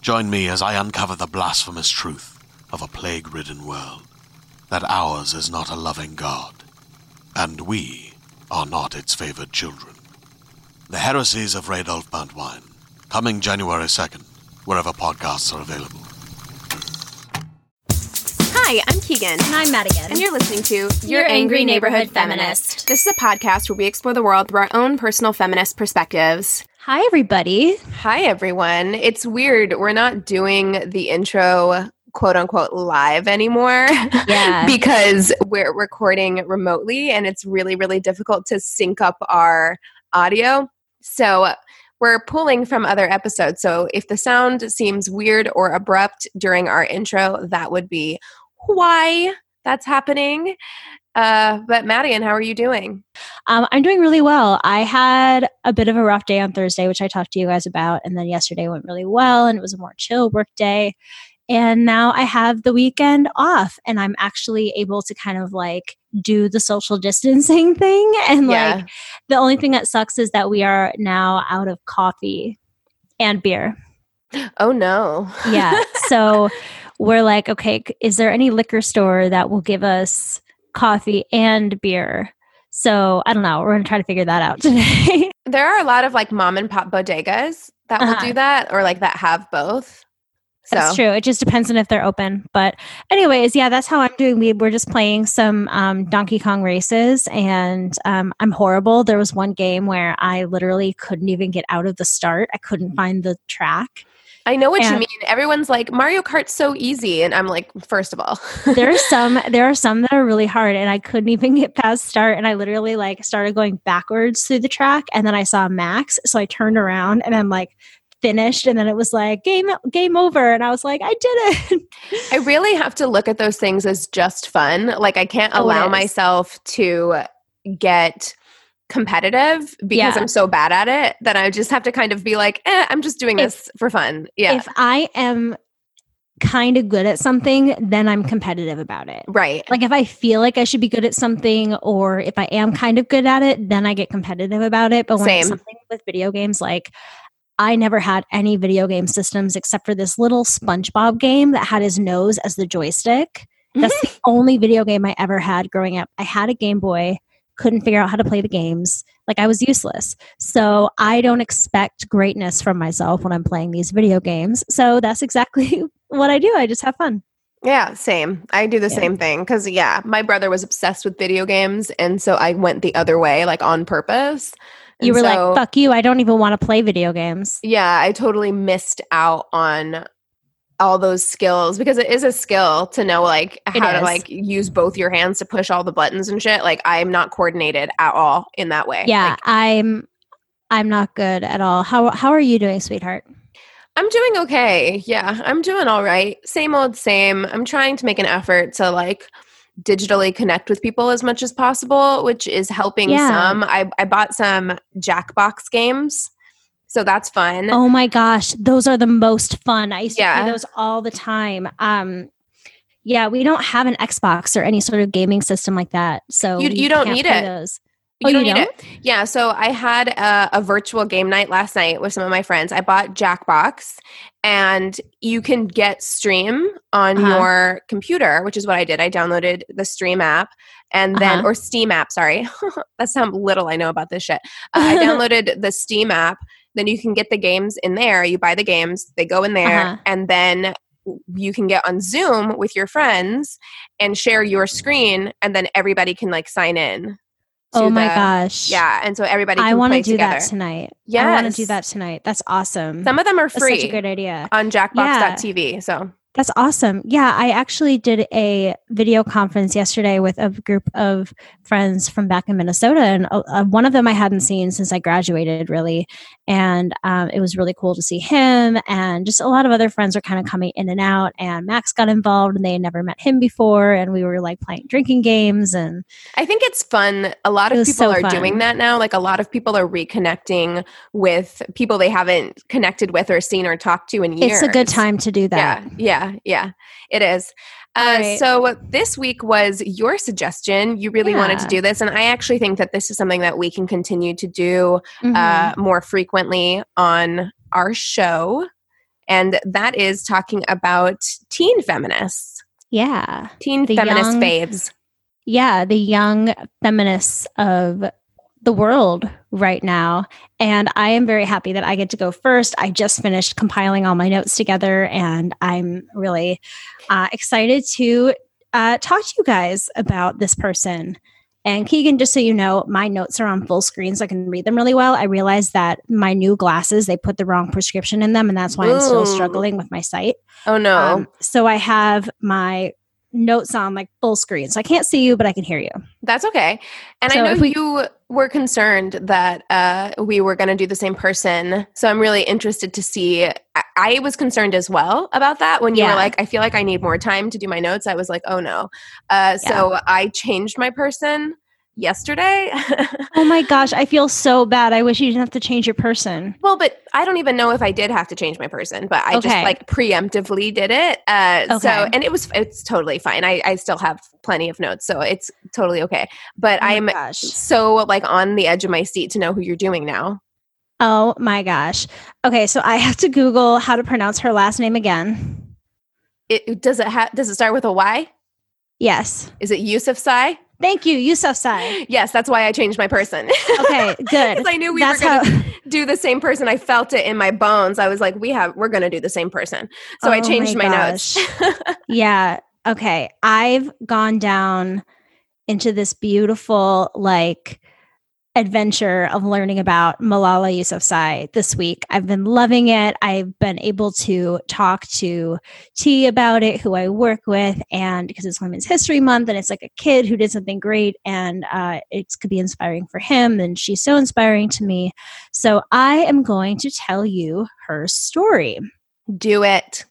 Join me as I uncover the blasphemous truth of a plague ridden world that ours is not a loving God, and we are not its favored children. The Heresies of Radolf Burntwine, coming January 2nd, wherever podcasts are available. Hi, I'm Keegan. And I'm Madigan. And you're listening to Your, Your Angry, Angry Neighborhood, Neighborhood Feminist. Feminist. This is a podcast where we explore the world through our own personal feminist perspectives. Hi, everybody. Hi, everyone. It's weird. We're not doing the intro quote unquote live anymore. Yeah. because we're recording remotely and it's really, really difficult to sync up our audio. So we're pulling from other episodes. So if the sound seems weird or abrupt during our intro, that would be why that's happening. Uh, but Madigan, how are you doing? Um, I'm doing really well. I had a bit of a rough day on Thursday, which I talked to you guys about, and then yesterday went really well, and it was a more chill work day. And now I have the weekend off, and I'm actually able to kind of like do the social distancing thing. And yeah. like the only thing that sucks is that we are now out of coffee and beer. Oh no. yeah. So we're like, okay, is there any liquor store that will give us coffee and beer? So I don't know. We're going to try to figure that out today. there are a lot of like mom and pop bodegas that will uh-huh. do that or like that have both. So. That's true. It just depends on if they're open. But, anyways, yeah, that's how I'm doing. We were just playing some um, Donkey Kong races, and um, I'm horrible. There was one game where I literally couldn't even get out of the start. I couldn't find the track. I know what and you mean. Everyone's like Mario Kart's so easy, and I'm like, first of all, there are some there are some that are really hard, and I couldn't even get past start, and I literally like started going backwards through the track, and then I saw Max, so I turned around, and I'm like, finished and then it was like game game over and I was like I did it. I really have to look at those things as just fun. Like I can't oh, allow myself to get competitive because yeah. I'm so bad at it that I just have to kind of be like, eh, I'm just doing this for fun. Yeah. If I am kind of good at something, then I'm competitive about it. Right. Like if I feel like I should be good at something or if I am kind of good at it, then I get competitive about it. But when Same. it's something with video games, like I never had any video game systems except for this little SpongeBob game that had his nose as the joystick. That's the only video game I ever had growing up. I had a Game Boy, couldn't figure out how to play the games. Like I was useless. So I don't expect greatness from myself when I'm playing these video games. So that's exactly what I do. I just have fun. Yeah, same. I do the yeah. same thing because, yeah, my brother was obsessed with video games. And so I went the other way, like on purpose you were so, like, fuck you. I don't even want to play video games. Yeah, I totally missed out on all those skills because it is a skill to know like how to like use both your hands to push all the buttons and shit. Like I'm not coordinated at all in that way. Yeah, like, I'm I'm not good at all. How how are you doing, sweetheart? I'm doing okay. Yeah, I'm doing all right. Same old same. I'm trying to make an effort to like digitally connect with people as much as possible, which is helping yeah. some. I, I bought some Jackbox games. So that's fun. Oh my gosh, those are the most fun. I used to play those all the time. Um, yeah, we don't have an Xbox or any sort of gaming system like that. So you, you don't need it. Those. You oh, don't you need don't? it. Yeah. So I had a, a, virtual game night last night with some of my friends. I bought Jackbox, and you can get Stream on uh-huh. your computer, which is what I did. I downloaded the Stream app, and then uh-huh. or Steam app. Sorry, that's how little I know about this shit. Uh, I downloaded the Steam app. Then you can get the games in there. You buy the games, they go in there, uh-huh. and then you can get on Zoom with your friends and share your screen, and then everybody can like sign in oh my the, gosh yeah and so everybody i want to do together. that tonight yeah i want to do that tonight that's awesome some of them are free that's such a good idea on jackbox.tv yeah. so that's awesome. Yeah, I actually did a video conference yesterday with a group of friends from back in Minnesota, and uh, uh, one of them I hadn't seen since I graduated, really. And um, it was really cool to see him, and just a lot of other friends are kind of coming in and out. And Max got involved, and they had never met him before, and we were like playing drinking games. And I think it's fun. A lot of people so are fun. doing that now. Like a lot of people are reconnecting with people they haven't connected with or seen or talked to in years. It's a good time to do that. Yeah, yeah yeah, it is. Uh, right. So this week was your suggestion. You really yeah. wanted to do this, and I actually think that this is something that we can continue to do uh, mm-hmm. uh, more frequently on our show, and that is talking about teen feminists. Yeah, teen the feminist young, faves. Yeah, the young feminists of the world right now. And I am very happy that I get to go first. I just finished compiling all my notes together, and I'm really uh, excited to uh, talk to you guys about this person. And Keegan, just so you know, my notes are on full screen so I can read them really well. I realized that my new glasses, they put the wrong prescription in them, and that's why Ooh. I'm still struggling with my sight. Oh, no. Um, so I have my notes on like full screen. So I can't see you, but I can hear you. That's okay. And so I know we, you were concerned that uh, we were going to do the same person. So I'm really interested to see. I, I was concerned as well about that when you yeah. were like, I feel like I need more time to do my notes. I was like, oh no. Uh, yeah. So I changed my person yesterday. oh my gosh, I feel so bad. I wish you didn't have to change your person. Well, but I don't even know if I did have to change my person, but I okay. just like preemptively did it. Uh, okay. So, and it was, it's totally fine. I, I still have plenty of notes, so it's totally okay. But oh I'm gosh. so like on the edge of my seat to know who you're doing now. Oh my gosh. Okay, so I have to Google how to pronounce her last name again. It does it have does it start with a Y? Yes. Is it Yousafzai? Thank you, Yousafzai. Yes, that's why I changed my person. Okay, good. Because I knew we that's were going to how- do the same person. I felt it in my bones. I was like, we have, we're going to do the same person. So oh I changed my, my notes. yeah. Okay. I've gone down into this beautiful, like, adventure of learning about Malala Yousafzai this week. I've been loving it. I've been able to talk to T about it, who I work with, and because it's Women's History Month, and it's like a kid who did something great, and uh, it could be inspiring for him, and she's so inspiring to me. So I am going to tell you her story. Do it.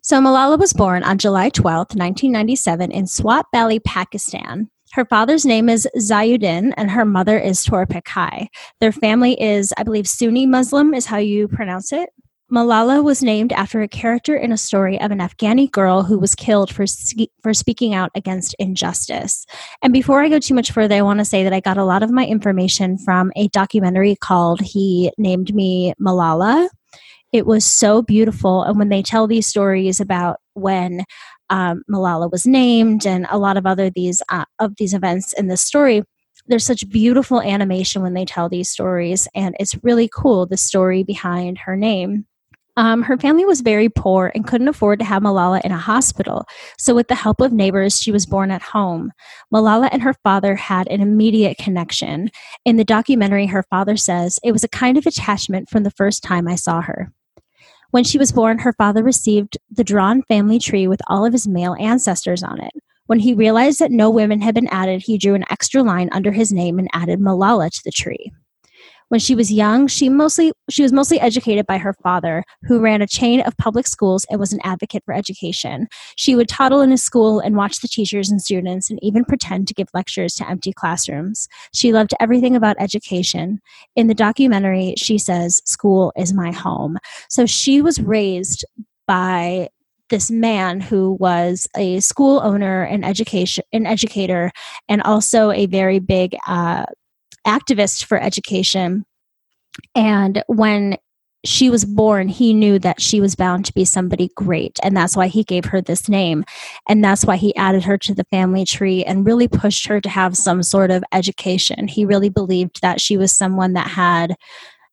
So Malala was born on July 12th, 1997 in Swat Valley, Pakistan. Her father's name is Ziauddin and her mother is Toor Pekai. Their family is, I believe, Sunni Muslim, is how you pronounce it. Malala was named after a character in a story of an Afghani girl who was killed for for speaking out against injustice. And before I go too much further, I want to say that I got a lot of my information from a documentary called He Named Me Malala. It was so beautiful. And when they tell these stories about when um, Malala was named and a lot of other these uh, of these events in this story. There's such beautiful animation when they tell these stories, and it's really cool the story behind her name. Um, her family was very poor and couldn't afford to have Malala in a hospital. So, with the help of neighbors, she was born at home. Malala and her father had an immediate connection. In the documentary, her father says, It was a kind of attachment from the first time I saw her. When she was born, her father received the drawn family tree with all of his male ancestors on it. When he realized that no women had been added, he drew an extra line under his name and added Malala to the tree. When she was young, she mostly she was mostly educated by her father, who ran a chain of public schools and was an advocate for education. She would toddle in his school and watch the teachers and students and even pretend to give lectures to empty classrooms. She loved everything about education. In the documentary, she says, "School is my home." So she was raised by this man who was a school owner and education an educator and also a very big uh, activist for education and when she was born, he knew that she was bound to be somebody great. And that's why he gave her this name. And that's why he added her to the family tree and really pushed her to have some sort of education. He really believed that she was someone that had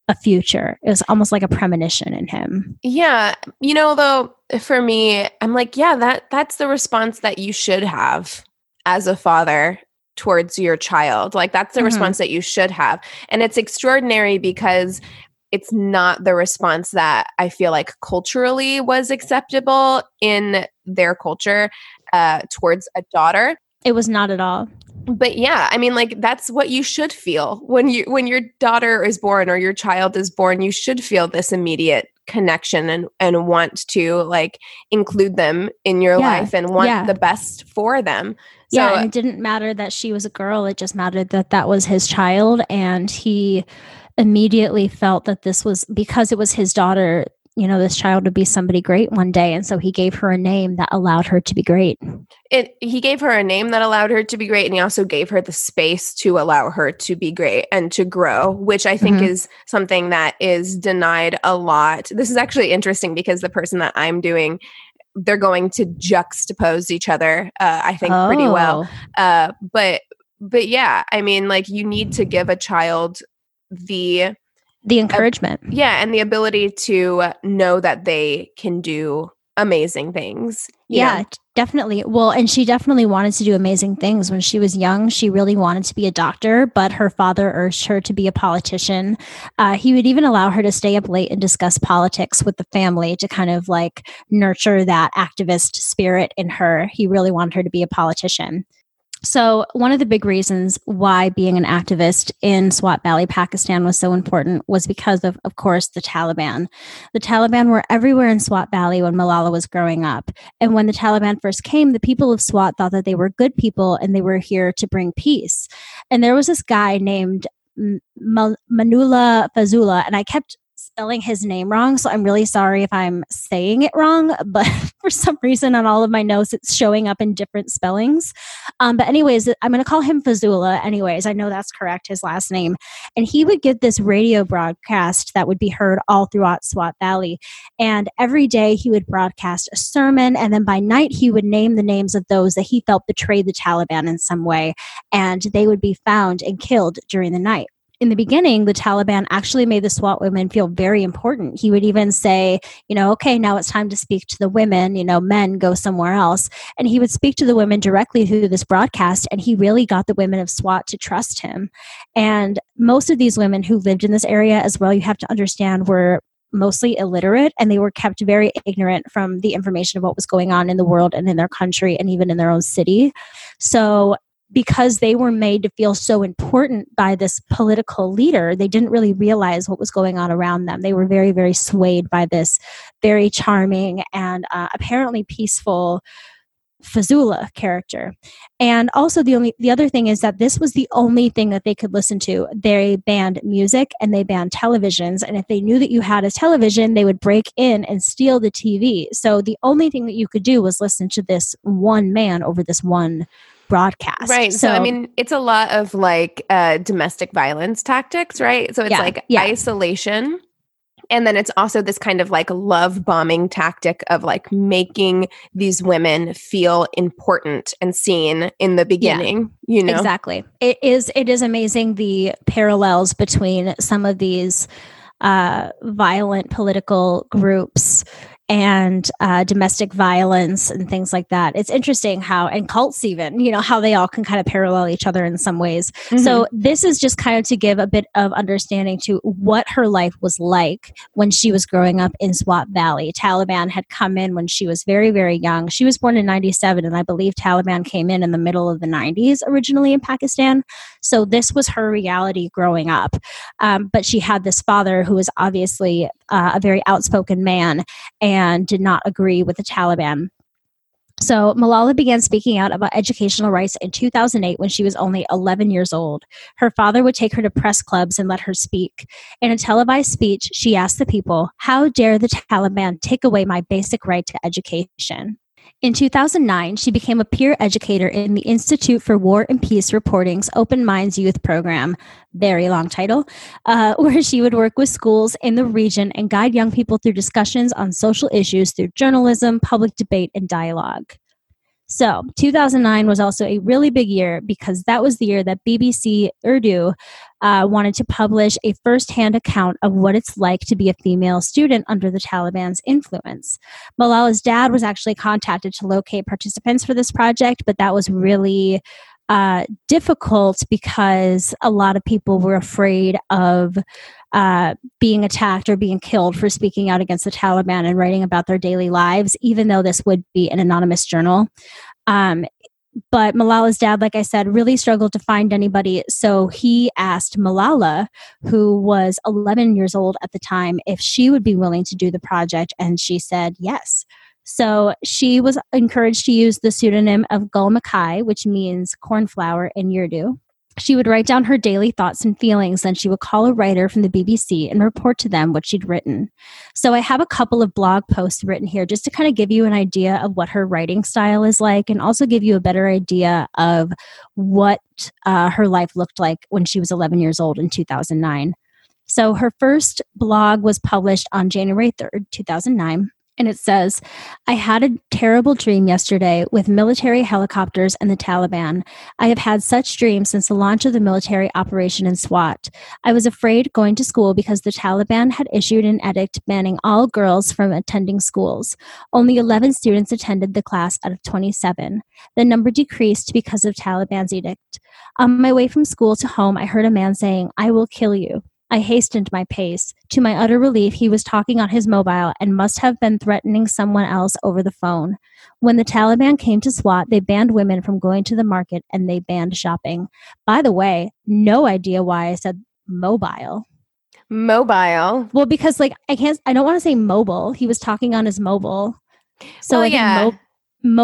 a future. It was almost like a premonition in him. Yeah. You know, though, for me, I'm like, yeah, that that's the response that you should have as a father towards your child. Like that's the mm-hmm. response that you should have. And it's extraordinary because it's not the response that I feel like culturally was acceptable in their culture uh, towards a daughter. It was not at all but yeah i mean like that's what you should feel when you when your daughter is born or your child is born you should feel this immediate connection and and want to like include them in your yeah, life and want yeah. the best for them so, yeah it didn't matter that she was a girl it just mattered that that was his child and he immediately felt that this was because it was his daughter you know this child would be somebody great one day and so he gave her a name that allowed her to be great it he gave her a name that allowed her to be great and he also gave her the space to allow her to be great and to grow which i think mm-hmm. is something that is denied a lot this is actually interesting because the person that i'm doing they're going to juxtapose each other uh, i think oh. pretty well oh. uh, but but yeah i mean like you need to give a child the the encouragement. Uh, yeah, and the ability to know that they can do amazing things. Yeah, know? definitely. Well, and she definitely wanted to do amazing things when she was young. She really wanted to be a doctor, but her father urged her to be a politician. Uh, he would even allow her to stay up late and discuss politics with the family to kind of like nurture that activist spirit in her. He really wanted her to be a politician. So, one of the big reasons why being an activist in Swat Valley, Pakistan was so important was because of, of course, the Taliban. The Taliban were everywhere in Swat Valley when Malala was growing up. And when the Taliban first came, the people of Swat thought that they were good people and they were here to bring peace. And there was this guy named Manula Fazula, and I kept spelling his name wrong. So I'm really sorry if I'm saying it wrong, but for some reason on all of my notes, it's showing up in different spellings. Um, but, anyways, I'm going to call him Fazula. Anyways, I know that's correct, his last name. And he would get this radio broadcast that would be heard all throughout Swat Valley. And every day he would broadcast a sermon. And then by night, he would name the names of those that he felt betrayed the Taliban in some way. And they would be found and killed during the night in the beginning, the Taliban actually made the Swat women feel very important. He would even say, you know, okay, now it's time to speak to the women, you know, men go somewhere else. And he would speak to the women directly through this broadcast. And he really got the women of Swat to trust him. And most of these women who lived in this area as well, you have to understand, were mostly illiterate and they were kept very ignorant from the information of what was going on in the world and in their country and even in their own city. So because they were made to feel so important by this political leader, they didn't really realize what was going on around them. They were very, very swayed by this very charming and uh, apparently peaceful Fazula character. And also the only the other thing is that this was the only thing that they could listen to. They banned music and they banned televisions and if they knew that you had a television, they would break in and steal the TV. So the only thing that you could do was listen to this one man over this one broadcast. Right. So, so I mean, it's a lot of like uh, domestic violence tactics, right? So it's yeah, like yeah. isolation. And then it's also this kind of like love bombing tactic of like making these women feel important and seen in the beginning, yeah, you know? Exactly. It is it is amazing the parallels between some of these uh, violent political groups and uh, domestic violence and things like that. It's interesting how, and cults even, you know, how they all can kind of parallel each other in some ways. Mm-hmm. So this is just kind of to give a bit of understanding to what her life was like when she was growing up in Swat Valley. Taliban had come in when she was very, very young. She was born in 97, and I believe Taliban came in in the middle of the 90s originally in Pakistan. So this was her reality growing up. Um, but she had this father who was obviously uh, a very outspoken man and did not agree with the Taliban. So, Malala began speaking out about educational rights in 2008 when she was only 11 years old. Her father would take her to press clubs and let her speak. In a televised speech, she asked the people, How dare the Taliban take away my basic right to education? In 2009, she became a peer educator in the Institute for War and Peace Reporting's Open Minds Youth Program, very long title, uh, where she would work with schools in the region and guide young people through discussions on social issues through journalism, public debate, and dialogue. So, 2009 was also a really big year because that was the year that BBC Urdu uh, wanted to publish a firsthand account of what it's like to be a female student under the Taliban's influence. Malala's dad was actually contacted to locate participants for this project, but that was really uh, difficult because a lot of people were afraid of uh, being attacked or being killed for speaking out against the Taliban and writing about their daily lives, even though this would be an anonymous journal. Um, but Malala's dad, like I said, really struggled to find anybody. So he asked Malala, who was 11 years old at the time, if she would be willing to do the project. And she said yes. So she was encouraged to use the pseudonym of Gul Makai, which means cornflower in Urdu. She would write down her daily thoughts and feelings, then she would call a writer from the BBC and report to them what she'd written. So I have a couple of blog posts written here just to kind of give you an idea of what her writing style is like and also give you a better idea of what uh, her life looked like when she was 11 years old in 2009. So her first blog was published on January 3rd, 2009. And it says, I had a terrible dream yesterday with military helicopters and the Taliban. I have had such dreams since the launch of the military operation in Swat. I was afraid going to school because the Taliban had issued an edict banning all girls from attending schools. Only 11 students attended the class out of 27. The number decreased because of Taliban's edict. On my way from school to home, I heard a man saying, I will kill you. I hastened my pace. To my utter relief, he was talking on his mobile and must have been threatening someone else over the phone. When the Taliban came to Swat, they banned women from going to the market and they banned shopping. By the way, no idea why I said mobile. Mobile. Well, because like I can't, I don't want to say mobile. He was talking on his mobile. So well, yeah. Mo-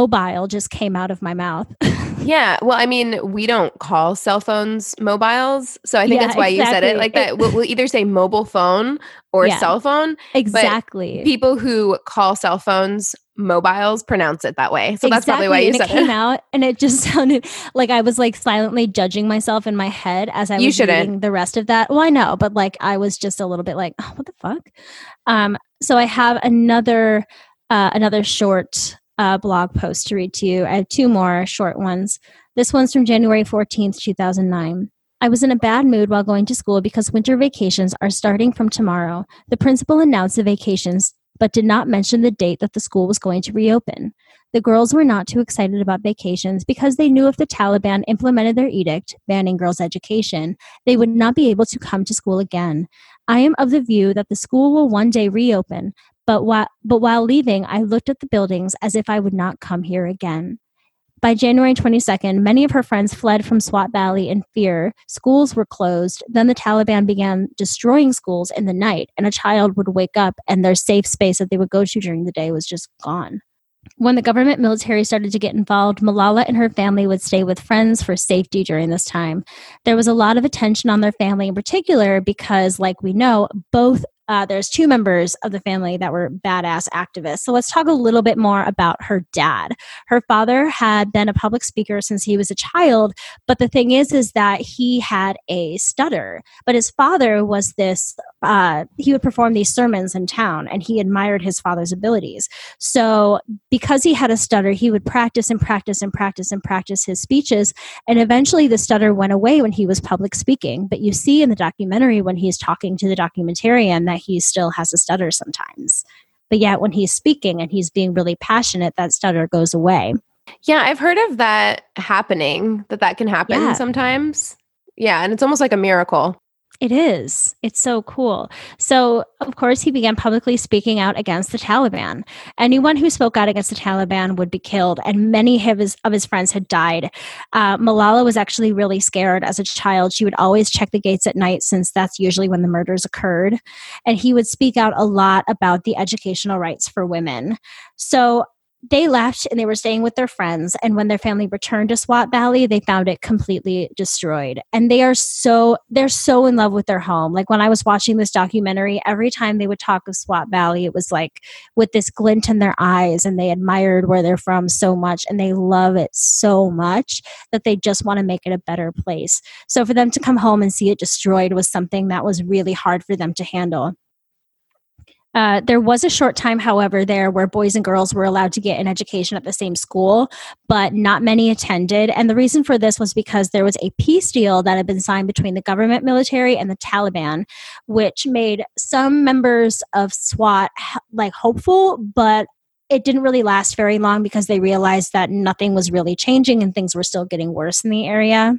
mobile just came out of my mouth. Yeah. Well, I mean, we don't call cell phones mobiles. So I think yeah, that's why exactly. you said it like that. We'll, we'll, either say mobile phone or yeah, cell phone. Exactly. people who call cell phones mobiles pronounce it that way. So exactly. that's probably why you and said it. came out and it just sounded like I was like silently judging myself in my head as I was shouldn't. reading the rest of that. Well, I know, but like I was just a little bit like, oh, what the fuck? Um, so I have another uh, another short uh, blog post to read to you. I have two more short ones. This one's from January 14th, 2009. I was in a bad mood while going to school because winter vacations are starting from tomorrow. The principal announced the vacations, but did not mention the date that the school was going to reopen. The girls were not too excited about vacations because they knew if the Taliban implemented their edict banning girls' education, they would not be able to come to school again. I am of the view that the school will one day reopen, but while, but while leaving, I looked at the buildings as if I would not come here again. By January 22nd, many of her friends fled from Swat Valley in fear. Schools were closed. Then the Taliban began destroying schools in the night, and a child would wake up and their safe space that they would go to during the day was just gone. When the government military started to get involved, Malala and her family would stay with friends for safety during this time. There was a lot of attention on their family in particular because, like we know, both uh, there's two members of the family that were badass activists. So let's talk a little bit more about her dad. Her father had been a public speaker since he was a child, but the thing is, is that he had a stutter. But his father was this. Uh, he would perform these sermons in town, and he admired his father's abilities. So because he had a stutter, he would practice and practice and practice and practice his speeches, and eventually the stutter went away when he was public speaking. But you see in the documentary when he's talking to the documentarian that he still has a stutter sometimes. But yet, when he's speaking and he's being really passionate, that stutter goes away. Yeah, I've heard of that happening, that that can happen yeah. sometimes. Yeah, and it's almost like a miracle. It is. It's so cool. So, of course, he began publicly speaking out against the Taliban. Anyone who spoke out against the Taliban would be killed, and many of his, of his friends had died. Uh, Malala was actually really scared as a child. She would always check the gates at night, since that's usually when the murders occurred. And he would speak out a lot about the educational rights for women. So, they left and they were staying with their friends. And when their family returned to Swat Valley, they found it completely destroyed. And they are so, they're so in love with their home. Like when I was watching this documentary, every time they would talk of Swat Valley, it was like with this glint in their eyes and they admired where they're from so much and they love it so much that they just want to make it a better place. So for them to come home and see it destroyed was something that was really hard for them to handle. Uh, there was a short time, however, there where boys and girls were allowed to get an education at the same school, but not many attended. And the reason for this was because there was a peace deal that had been signed between the government military and the Taliban, which made some members of Swat like hopeful, but it didn't really last very long because they realized that nothing was really changing and things were still getting worse in the area.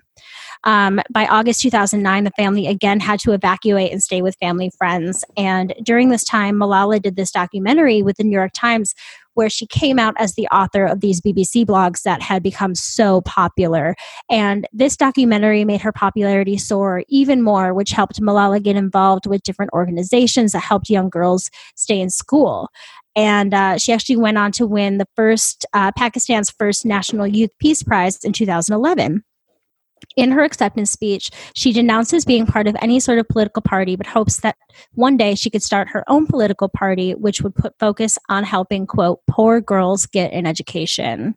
Um, by August 2009, the family again had to evacuate and stay with family friends. And during this time, Malala did this documentary with the New York Times where she came out as the author of these BBC blogs that had become so popular. And this documentary made her popularity soar even more, which helped Malala get involved with different organizations that helped young girls stay in school. And uh, she actually went on to win the first, uh, Pakistan's first National Youth Peace Prize in 2011. In her acceptance speech, she denounces being part of any sort of political party, but hopes that one day she could start her own political party, which would put focus on helping, quote, poor girls get an education.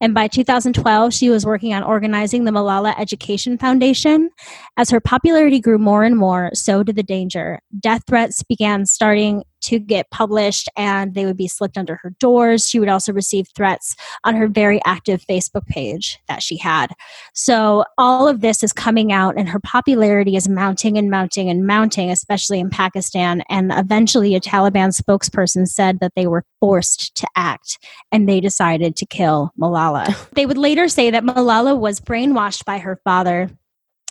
And by 2012, she was working on organizing the Malala Education Foundation. As her popularity grew more and more, so did the danger. Death threats began starting to get published and they would be slipped under her doors. She would also receive threats on her very active Facebook page that she had. So all of this is coming out and her popularity is mounting and mounting and mounting, especially in Pakistan. And eventually a Taliban spokesperson said that they were forced to act and they decided to kill Malala. They would later say that Malala was brainwashed by her father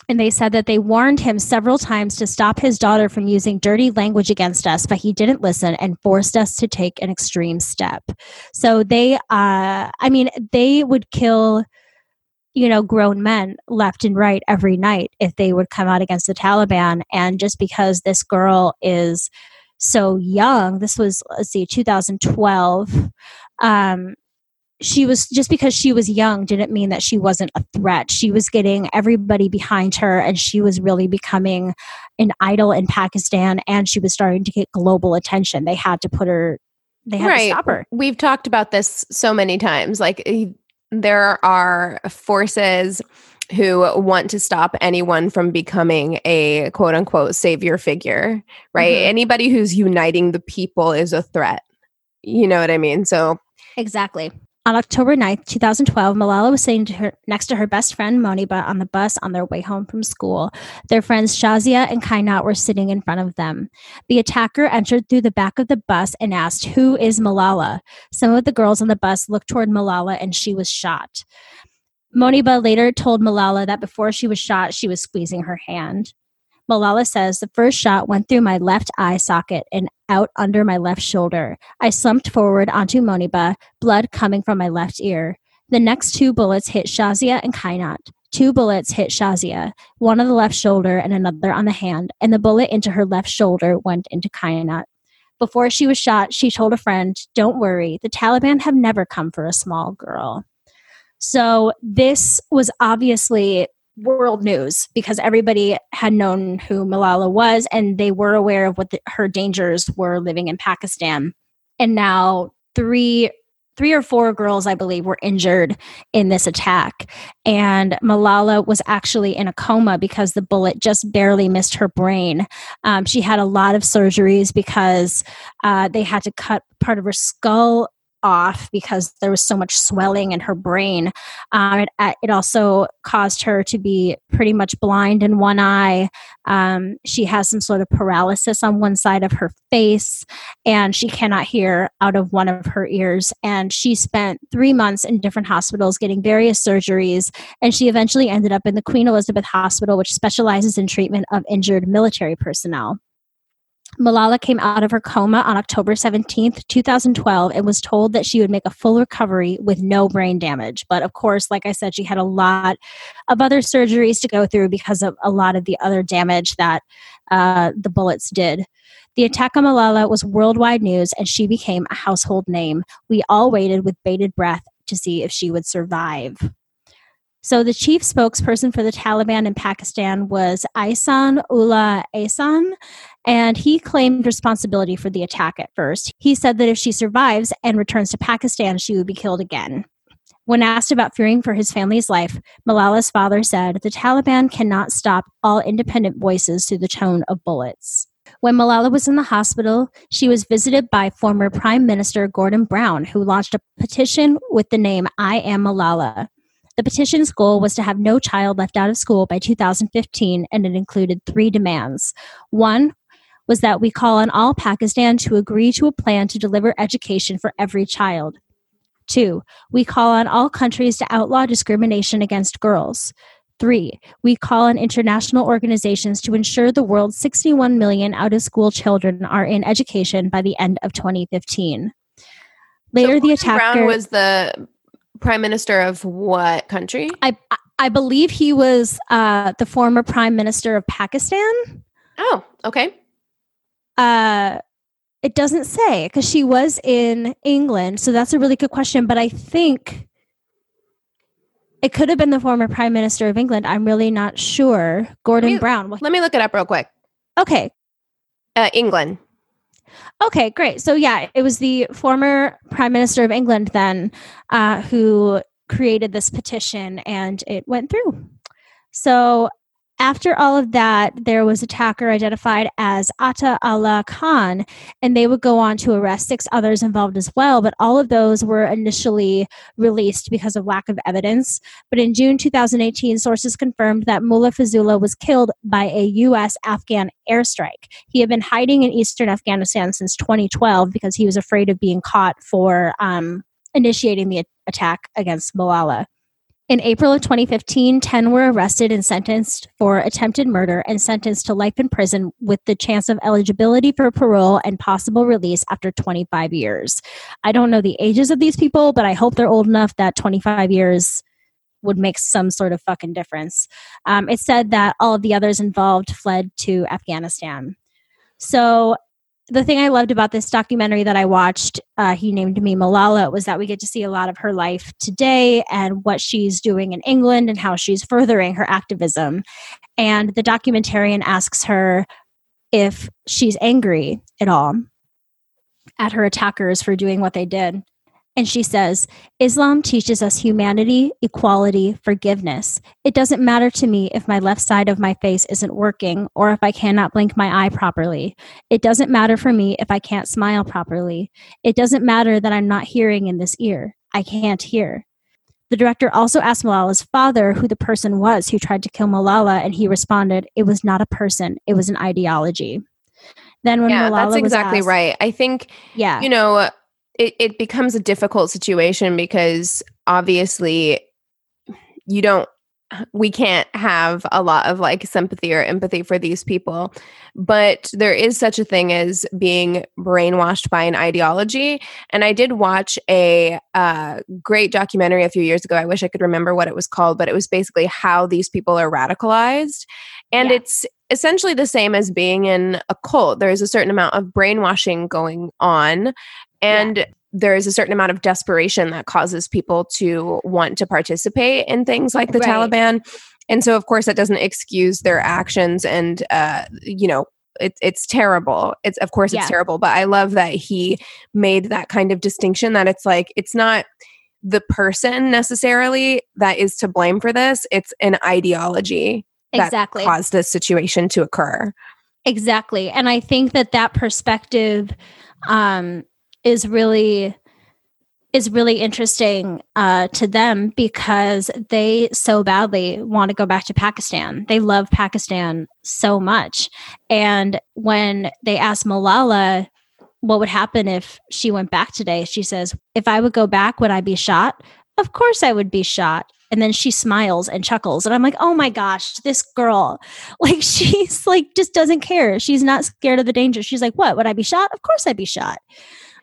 and they said that they warned him several times to stop his daughter from using dirty language against us, but he didn't listen and forced us to take an extreme step. So they, uh, I mean, they would kill, you know, grown men left and right every night if they would come out against the Taliban. And just because this girl is so young, this was, let's see, 2012. Um, she was just because she was young didn't mean that she wasn't a threat. She was getting everybody behind her and she was really becoming an idol in Pakistan and she was starting to get global attention. They had to put her they had right. to stop her. We've talked about this so many times. Like there are forces who want to stop anyone from becoming a quote unquote savior figure, right? Mm-hmm. Anybody who's uniting the people is a threat. You know what I mean? So Exactly. On October 9th, 2012, Malala was sitting to her, next to her best friend Moniba on the bus on their way home from school. Their friends Shazia and Kainat were sitting in front of them. The attacker entered through the back of the bus and asked, Who is Malala? Some of the girls on the bus looked toward Malala and she was shot. Moniba later told Malala that before she was shot, she was squeezing her hand. Malala says the first shot went through my left eye socket and out under my left shoulder. I slumped forward onto Moniba, blood coming from my left ear. The next two bullets hit Shazia and Kainat. Two bullets hit Shazia, one on the left shoulder and another on the hand, and the bullet into her left shoulder went into Kainat. Before she was shot, she told a friend, Don't worry, the Taliban have never come for a small girl. So, this was obviously world news because everybody had known who Malala was and they were aware of what the, her dangers were living in Pakistan. And now three three or four girls I believe were injured in this attack and Malala was actually in a coma because the bullet just barely missed her brain. Um, she had a lot of surgeries because uh, they had to cut part of her skull off because there was so much swelling in her brain. Um, it, uh, it, also caused her to be pretty much blind in one eye. Um, she has some sort of paralysis on one side of her face, and she cannot hear out of one of her ears. And she spent three months in different hospitals getting various surgeries, and she eventually ended up in the Queen Elizabeth Hospital, which specializes in treatment of injured military personnel. Malala came out of her coma on October 17th, 2012, and was told that she would make a full recovery with no brain damage. But of course, like I said, she had a lot of other surgeries to go through because of a lot of the other damage that uh, the bullets did. The attack on Malala was worldwide news, and she became a household name. We all waited with bated breath to see if she would survive. So the chief spokesperson for the Taliban in Pakistan was Ihsan Ullah Ehsan, and he claimed responsibility for the attack at first. He said that if she survives and returns to Pakistan, she would be killed again. When asked about fearing for his family's life, Malala's father said, The Taliban cannot stop all independent voices through the tone of bullets. When Malala was in the hospital, she was visited by former Prime Minister Gordon Brown, who launched a petition with the name I Am Malala. The petition's goal was to have no child left out of school by 2015, and it included three demands. One was that we call on all Pakistan to agree to a plan to deliver education for every child. Two, we call on all countries to outlaw discrimination against girls. Three, we call on international organizations to ensure the world's 61 million out of school children are in education by the end of 2015. Later, so the attacker was the prime minister of what country? I I believe he was uh, the former prime minister of Pakistan. Oh, okay. Uh, it doesn't say because she was in England, so that's a really good question. But I think it could have been the former prime minister of England. I'm really not sure. Gordon let me, Brown. Let me look it up real quick. Okay. Uh, England. Okay, great. So, yeah, it was the former Prime Minister of England then uh, who created this petition and it went through. So, after all of that, there was attacker identified as Ata Allah Khan, and they would go on to arrest six others involved as well. But all of those were initially released because of lack of evidence. But in June 2018, sources confirmed that Mullah Fazula was killed by a U.S. Afghan airstrike. He had been hiding in eastern Afghanistan since 2012 because he was afraid of being caught for um, initiating the attack against Malala. In April of 2015, 10 were arrested and sentenced for attempted murder and sentenced to life in prison with the chance of eligibility for parole and possible release after 25 years. I don't know the ages of these people, but I hope they're old enough that 25 years would make some sort of fucking difference. Um, it said that all of the others involved fled to Afghanistan. So the thing I loved about this documentary that I watched, uh, he named me Malala, was that we get to see a lot of her life today and what she's doing in England and how she's furthering her activism. And the documentarian asks her if she's angry at all at her attackers for doing what they did. And she says, Islam teaches us humanity, equality, forgiveness. It doesn't matter to me if my left side of my face isn't working or if I cannot blink my eye properly. It doesn't matter for me if I can't smile properly. It doesn't matter that I'm not hearing in this ear. I can't hear. The director also asked Malala's father who the person was who tried to kill Malala, and he responded, It was not a person, it was an ideology. Then when yeah, Malala that's exactly asked, right. I think, yeah, you know, it, it becomes a difficult situation because obviously you don't we can't have a lot of like sympathy or empathy for these people. But there is such a thing as being brainwashed by an ideology. And i did watch a uh, great documentary a few years ago. I wish i could remember what it was called but it was basically how these people are radicalized. And yeah. it's essentially the same as being in a cult. There's a certain amount of brainwashing going on and yeah. there is a certain amount of desperation that causes people to want to participate in things like the right. Taliban. And so, of course, that doesn't excuse their actions. And, uh, you know, it, it's terrible. It's, of course, it's yeah. terrible. But I love that he made that kind of distinction that it's like, it's not the person necessarily that is to blame for this, it's an ideology exactly. that caused this situation to occur. Exactly. And I think that that perspective um, is really is really interesting uh, to them because they so badly want to go back to Pakistan. They love Pakistan so much. And when they asked Malala what would happen if she went back today, she says, If I would go back, would I be shot? Of course I would be shot. And then she smiles and chuckles. And I'm like, oh my gosh, this girl, like, she's like, just doesn't care. She's not scared of the danger. She's like, what? Would I be shot? Of course I'd be shot.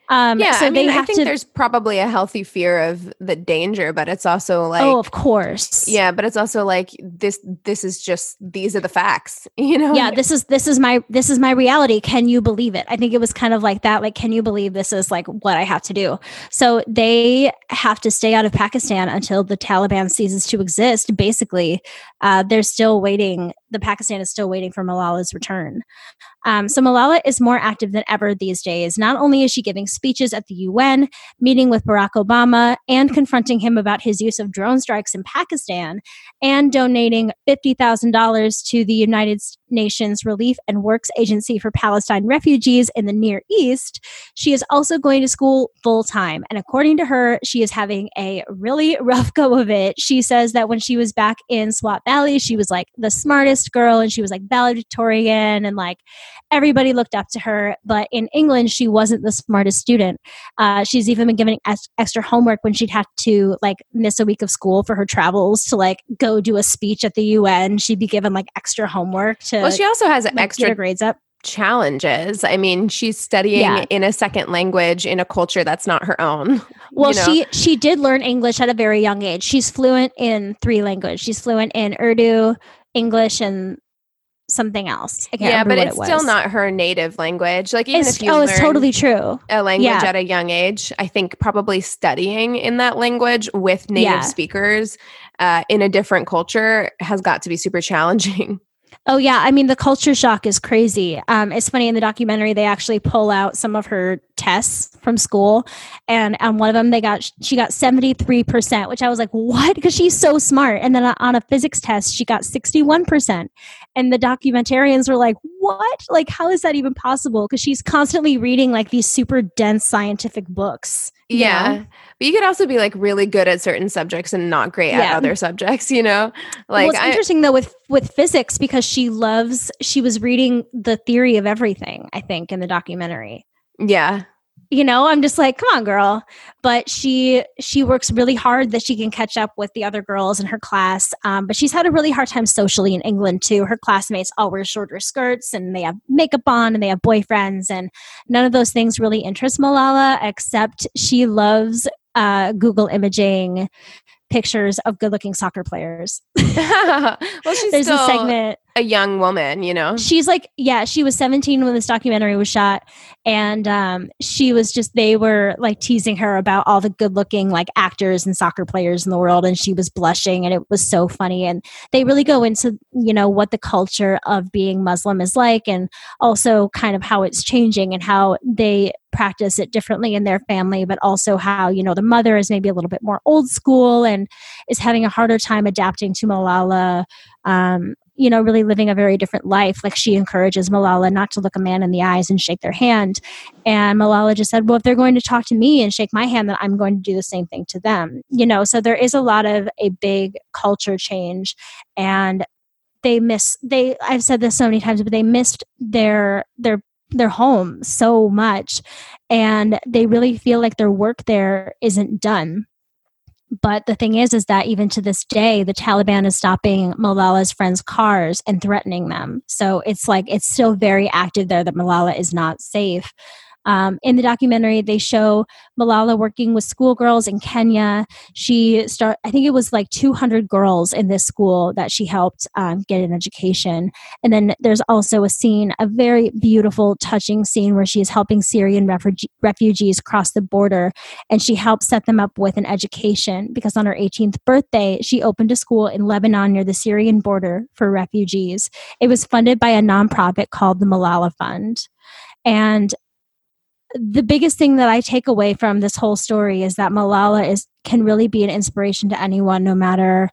Um, yeah, so I mean, I think to, there's probably a healthy fear of the danger, but it's also like, oh, of course, yeah, but it's also like this. This is just these are the facts, you know. Yeah, this is this is my this is my reality. Can you believe it? I think it was kind of like that. Like, can you believe this is like what I have to do? So they have to stay out of Pakistan until the Taliban ceases to exist. Basically, uh, they're still waiting the Pakistan is still waiting for Malala's return. Um, so Malala is more active than ever these days. Not only is she giving speeches at the UN, meeting with Barack Obama, and confronting him about his use of drone strikes in Pakistan, and donating $50,000 to the United Nations Relief and Works Agency for Palestine refugees in the Near East, she is also going to school full time. And according to her, she is having a really rough go of it. She says that when she was back in Swat Valley, she was like the smartest girl and she was like valedictorian and like everybody looked up to her. But in England, she wasn't the smartest student. Uh, she's even been given ex- extra homework when she'd have to like miss a week of school for her travels to like go do a speech at the UN. She'd be given like extra homework to. Well, she also has like, extra grades up challenges. I mean, she's studying yeah. in a second language in a culture that's not her own. Well, you know? she she did learn English at a very young age. She's fluent in three languages. She's fluent in Urdu, English and something else. yeah, but it's it still not her native language. Like even it's, if you oh, it's totally true. A language yeah. at a young age, I think probably studying in that language with native yeah. speakers uh, in a different culture has got to be super challenging. Oh yeah, I mean the culture shock is crazy. Um, it's funny in the documentary they actually pull out some of her tests from school, and on one of them they got she got seventy three percent, which I was like, what? Because she's so smart. And then on a physics test she got sixty one percent, and the documentarians were like, what? Like how is that even possible? Because she's constantly reading like these super dense scientific books. Yeah. Know? But you could also be like really good at certain subjects and not great yeah. at other subjects, you know? Like well, it's I, interesting though with with physics because she loves she was reading the theory of everything, I think, in the documentary. Yeah you know i'm just like come on girl but she she works really hard that she can catch up with the other girls in her class um, but she's had a really hard time socially in england too her classmates all wear shorter skirts and they have makeup on and they have boyfriends and none of those things really interest malala except she loves uh, google imaging pictures of good looking soccer players. well, she's There's a segment. A young woman, you know. She's like, yeah, she was 17 when this documentary was shot, and um, she was just they were like teasing her about all the good looking like actors and soccer players in the world, and she was blushing, and it was so funny. And they really go into you know what the culture of being Muslim is like, and also kind of how it's changing and how they practice it differently in their family, but also how, you know, the mother is maybe a little bit more old school and is having a harder time adapting to Malala, um, you know, really living a very different life. Like she encourages Malala not to look a man in the eyes and shake their hand. And Malala just said, well, if they're going to talk to me and shake my hand, then I'm going to do the same thing to them. You know, so there is a lot of a big culture change. And they miss they i've said this so many times but they missed their their their home so much and they really feel like their work there isn't done but the thing is is that even to this day the taliban is stopping malala's friends cars and threatening them. So it's like it's still very active there that malala is not safe um, in the documentary, they show Malala working with schoolgirls in Kenya. She start, I think it was like 200 girls in this school that she helped um, get an education. And then there's also a scene, a very beautiful, touching scene where she is helping Syrian refuge- refugees cross the border, and she helps set them up with an education because on her 18th birthday, she opened a school in Lebanon near the Syrian border for refugees. It was funded by a nonprofit called the Malala Fund. And the biggest thing that I take away from this whole story is that Malala is can really be an inspiration to anyone, no matter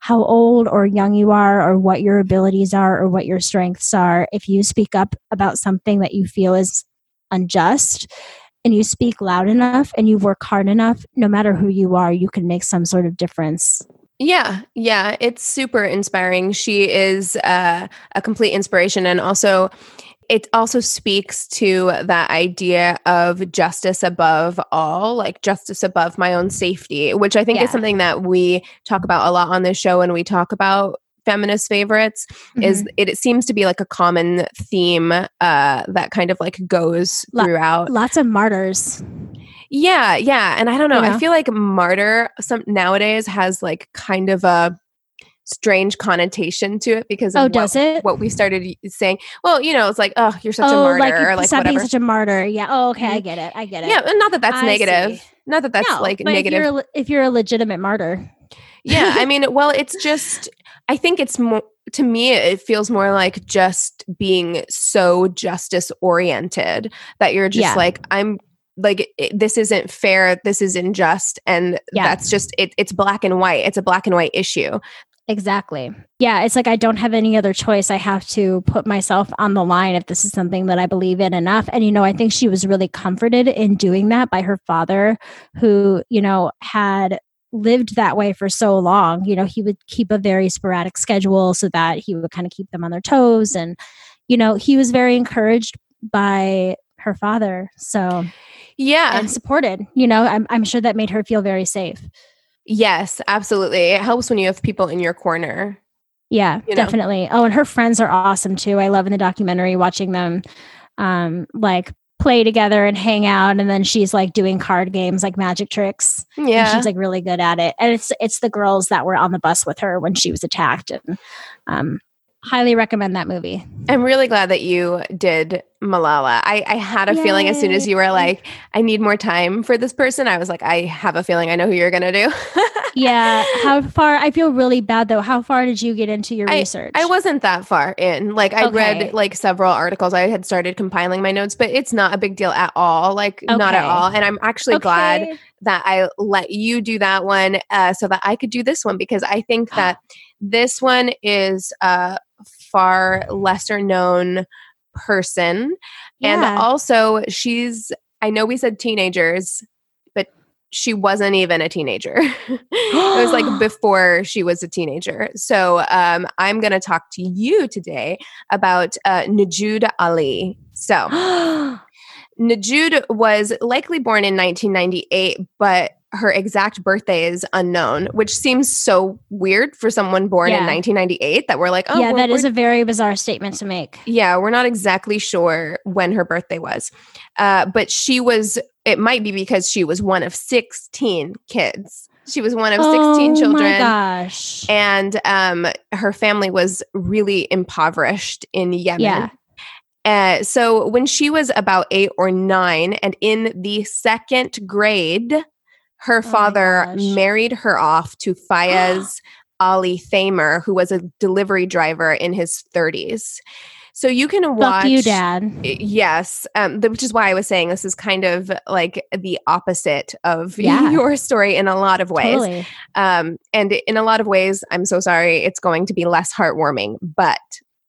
how old or young you are, or what your abilities are, or what your strengths are. If you speak up about something that you feel is unjust, and you speak loud enough and you work hard enough, no matter who you are, you can make some sort of difference. Yeah, yeah, it's super inspiring. She is uh, a complete inspiration, and also it also speaks to that idea of justice above all, like justice above my own safety, which I think yeah. is something that we talk about a lot on this show and we talk about feminist favorites mm-hmm. is it, it, seems to be like a common theme uh that kind of like goes throughout lots of martyrs yeah yeah and i don't know? i feel like martyr some nowadays has like kind of a strange connotation to it because oh, what, does it? What we started saying. Well, you know, it's like, oh, you're such oh, a martyr, like, or like stop whatever. being such a martyr. Yeah. Oh, okay, I mm-hmm. get it. I get it. Yeah, not that that's I negative. See. Not that that's no, like negative. If you're, if you're a legitimate martyr. yeah, I mean, well, it's just. I think it's more to me. It feels more like just being so justice oriented that you're just yeah. like, I'm like it, this isn't fair this is unjust and yeah. that's just it, it's black and white it's a black and white issue Exactly. Yeah, it's like I don't have any other choice. I have to put myself on the line if this is something that I believe in enough. And, you know, I think she was really comforted in doing that by her father, who, you know, had lived that way for so long. You know, he would keep a very sporadic schedule so that he would kind of keep them on their toes. And, you know, he was very encouraged by her father. So, yeah. And supported, you know, I'm, I'm sure that made her feel very safe. Yes, absolutely. It helps when you have people in your corner. Yeah, you know? definitely. Oh, and her friends are awesome too. I love in the documentary watching them um like play together and hang out and then she's like doing card games like magic tricks. Yeah. she's like really good at it. And it's it's the girls that were on the bus with her when she was attacked and um highly recommend that movie. I'm really glad that you did Malala. I, I had a Yay. feeling as soon as you were like, I need more time for this person. I was like, I have a feeling I know who you're going to do. yeah. How far? I feel really bad though. How far did you get into your I, research? I wasn't that far in. Like, I okay. read like several articles. I had started compiling my notes, but it's not a big deal at all. Like, okay. not at all. And I'm actually okay. glad that I let you do that one uh, so that I could do this one because I think that this one is uh, far lesser known person. Yeah. And also, she's, I know we said teenagers, but she wasn't even a teenager. it was like before she was a teenager. So um, I'm going to talk to you today about uh, Nujood Ali. So. Nujood was likely born in 1998, but her exact birthday is unknown, which seems so weird for someone born yeah. in 1998 that we're like, oh, yeah, that is a very bizarre statement to make. Yeah, we're not exactly sure when her birthday was. Uh, but she was, it might be because she was one of 16 kids. She was one of 16 oh children. My gosh. And um, her family was really impoverished in Yemen. Yeah. Uh, so when she was about eight or nine and in the second grade, her oh father married her off to Fayez Ali Thamer, who was a delivery driver in his 30s. So you can watch. Fuck you, Dad. Yes, um, which is why I was saying this is kind of like the opposite of yeah. your story in a lot of ways. Totally. Um, and in a lot of ways, I'm so sorry, it's going to be less heartwarming, but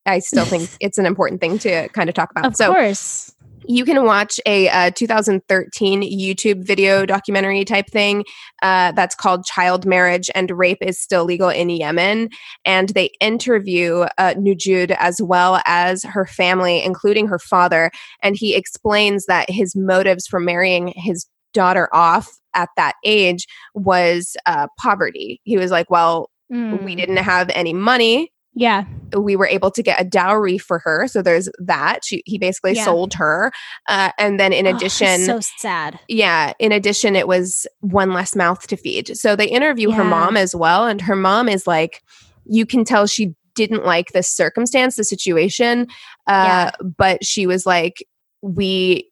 I still think it's an important thing to kind of talk about. Of so, course you can watch a uh, 2013 YouTube video documentary type thing uh, that's called Child Marriage and Rape is Still Legal in Yemen. And they interview uh, Nujood as well as her family, including her father. And he explains that his motives for marrying his daughter off at that age was uh, poverty. He was like, well, mm. we didn't have any money yeah. We were able to get a dowry for her. So there's that. She, he basically yeah. sold her. Uh, and then in oh, addition, so sad. Yeah. In addition, it was one less mouth to feed. So they interview yeah. her mom as well. And her mom is like, you can tell she didn't like this circumstance, the situation. Uh, yeah. But she was like, we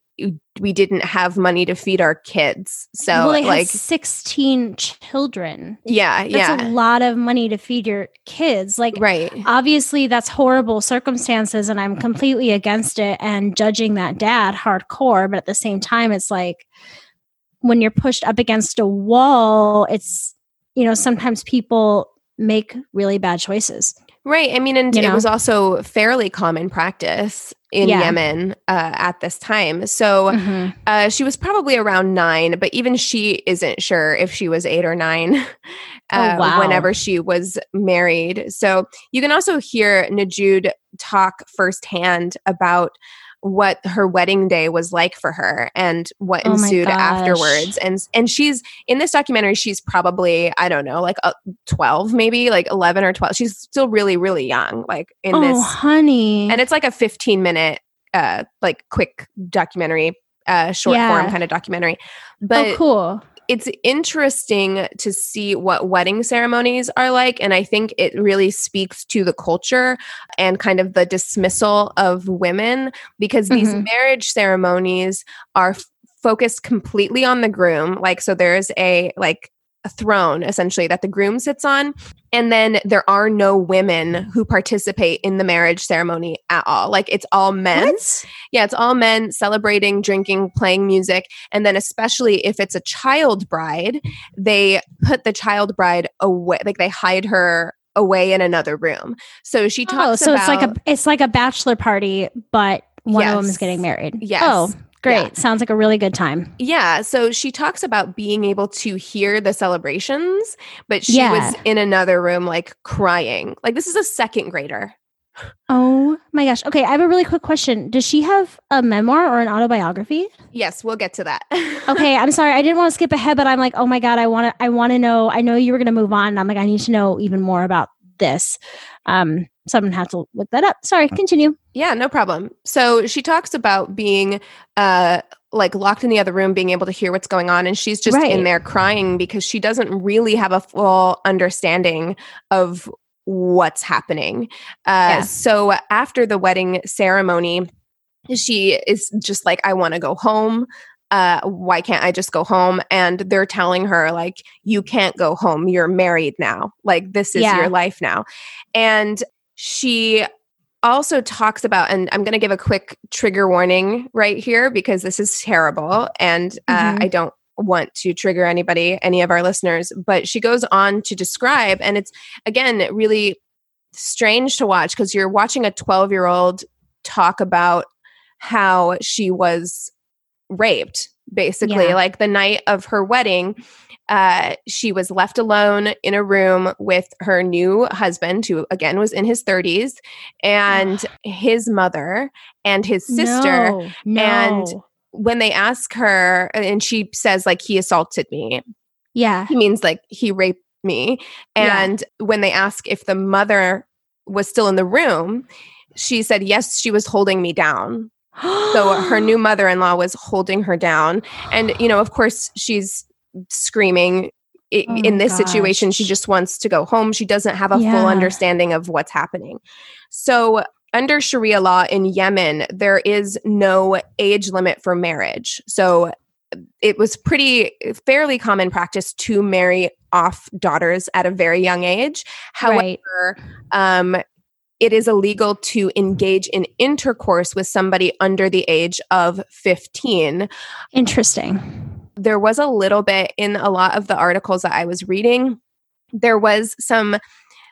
we didn't have money to feed our kids. So well, like 16 children. Yeah, that's yeah. a lot of money to feed your kids. Like right. obviously that's horrible circumstances and I'm completely against it and judging that dad hardcore, but at the same time it's like when you're pushed up against a wall, it's you know, sometimes people make really bad choices. Right. I mean, and You it was also fairly common practice in Yeah. Yemen uh, at this time. So Mhm. uh, she was probably around nine, but even she isn't sure if she was eight or nine uh, Oh, wow. whenever she was married. So you can also hear Nujood talk firsthand about what her wedding day was like for her and what Oh ensued afterwards and and she's in this documentary she's probably i don't know like uh, 12 maybe like 11 or 12 she's still really really young like in oh, this honey. and it's like a 15 minute uh like quick documentary uh short Yeah. form kind of documentary but oh, cool. It's interesting to see what wedding ceremonies are like and i think it really speaks to the culture and kind of the dismissal of women because these Mhm. marriage ceremonies are focused completely on the groom like so there's a like a throne essentially that the groom sits on and then there are no women who participate in the marriage ceremony at all like it's all men What? yeah, it's all men celebrating, drinking, playing music. And then, especially if it's a child bride, they put the child bride away, like they hide her away in another room. So she oh, talks Oh, so about. it's like a it's like a bachelor party, but one of them is getting married. Yes. Oh, great. Yeah. Sounds like a really good time. Yeah, so she talks about being able to hear the celebrations, but she Yeah. was in another room, like crying. Like, this is a second grader. Oh my gosh. Okay, I have a really quick question. Does she have a memoir or an autobiography? Yes, we'll get to that. Okay, I'm sorry. I didn't want to skip ahead, but I'm like, oh my god, I want to. I want to know. I know you were going to move on. And I'm like, I need to know even more about this. Um, so I'm gonna have to look that up. Sorry. Continue. Yeah, no problem. So she talks about being uh like locked in the other room, being able to hear what's going on, and she's just Right. in there crying because she doesn't really have a full understanding of what's happening. Uh Yeah. so after the wedding ceremony, she is just like, I want to go home. Uh, why can't I just go home? And they're telling her, like, you can't go home. You're married now. Like, this is Yeah. your life now. And she also talks about, and I'm going to give a quick trigger warning right here because this is terrible. And uh, Mhm. I don't want to trigger anybody, any of our listeners. But she goes on to describe, and it's again really strange to watch because you're watching a 12 year old talk about how she was raped basically Yeah. like the night of her wedding uh, she was left alone in a room with her new husband who again was in his 30s and his mother and his sister No, no. and- when they ask her and she says like he assaulted me yeah. he means like he raped me. Yeah. And when they ask if the mother was still in the room, she said, yes, she was holding me down. So her new mother in law was holding her down. And, you know, of course, she's screaming. I- Oh in this situation, she just wants to go home. She doesn't have a Yeah. full understanding of what's happening. So, under Sharia law in Yemen, there is no age limit for marriage. So, it was pretty fairly common practice to marry off daughters at a very young age. Right. However, um, it is illegal to engage in intercourse with somebody under the age of 15. Interesting. There was a little bit in a lot of the articles that I was reading. There was some,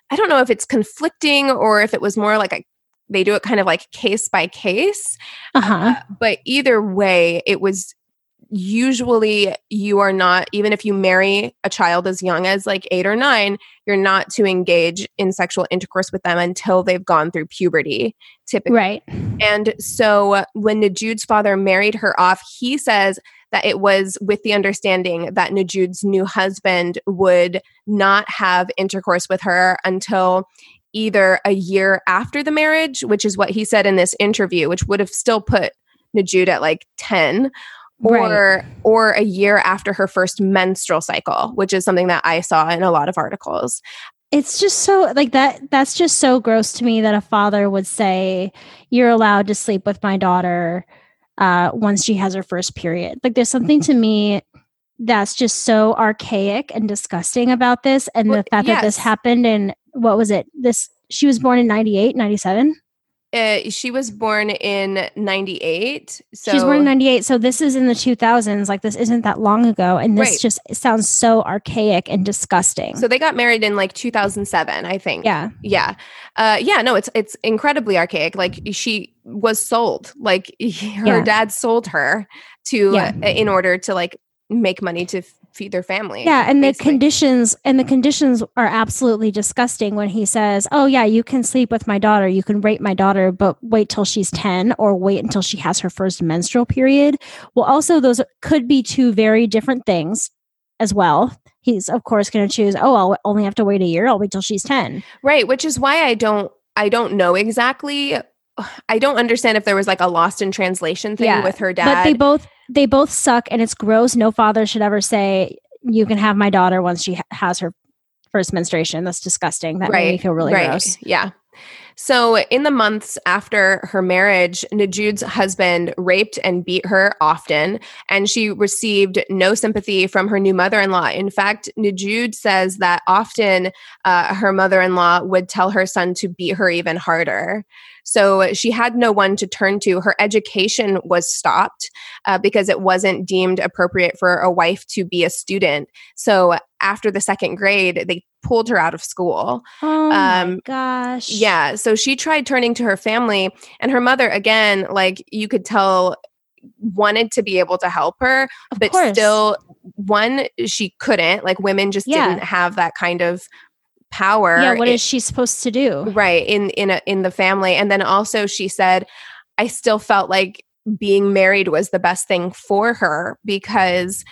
I don't know if it's conflicting or if it was more like a, they do it kind of like case by case. Uh huh. But either way, it was usually you are not, even if you marry a child as young as like eight or nine, you're not to engage in sexual intercourse with them until they've gone through puberty, typically. Right. And so uh, when Nujood's father married her off, he says that it was with the understanding that Nujood's new husband would not have intercourse with her until either a year after the marriage, which is what he said in this interview, which would have still put Nujood at like 10 or Right. or a year after her first menstrual cycle, which is something that I saw in a lot of articles. It's just so like that. That's just so gross to me that a father would say, "You're allowed to sleep with my daughter uh, once she has her first period." Like, there's something to me that's just so archaic and disgusting about this, and Well, the fact that this happened in what was it? This she was born in 98, 97? Uh, she was born in 98. So She's born in 98. So this is in the 2000s. Like this isn't that long ago. And this Right. just sounds so archaic and disgusting. So they got married in like 2007, I think. yeah. Yeah. Uh yeah, no, it's it's incredibly archaic. Like she was sold. Like her Yeah. dad sold her to Yeah. uh, in order to like make money to feed their family. Yeah, and the conditions and the mm. conditions are absolutely disgusting when he says, "Oh yeah, you can sleep with my daughter, you can rape my daughter, but wait till she's 10 or wait until she has her first menstrual period." Well, also those could be two very different things as well. He's of course going to choose, "Oh, I'll only have to wait a year. I'll wait till she's 10." Right, which is why I don't I don't know exactly I don't understand if there was like a lost in translation thing Yeah, with her dad. But they both they both suck and it's gross. No father should ever say, "You can have my daughter once she ha- has her first menstruation." That's disgusting. That made me feel really gross. Yeah. So, in the months after her marriage, Nujood's husband raped and beat her often, and she received no sympathy from her new mother in law. In fact, Nujood says that often uh, her mother in law would tell her son to beat her even harder. So, she had no one to turn to. Her education was stopped uh, because it wasn't deemed appropriate for a wife to be a student. So, after the second grade, they pulled her out of school. Oh my Um, gosh. Yeah. So she tried turning to her family, and her mother, again, like you could tell, wanted to be able to help her, Of but course. still, one, she couldn't. Like women just Yeah. didn't have that kind of power. Yeah, what is she supposed to do? right in in a, in the family? And then also, she said, I still felt like being married was the best thing for her because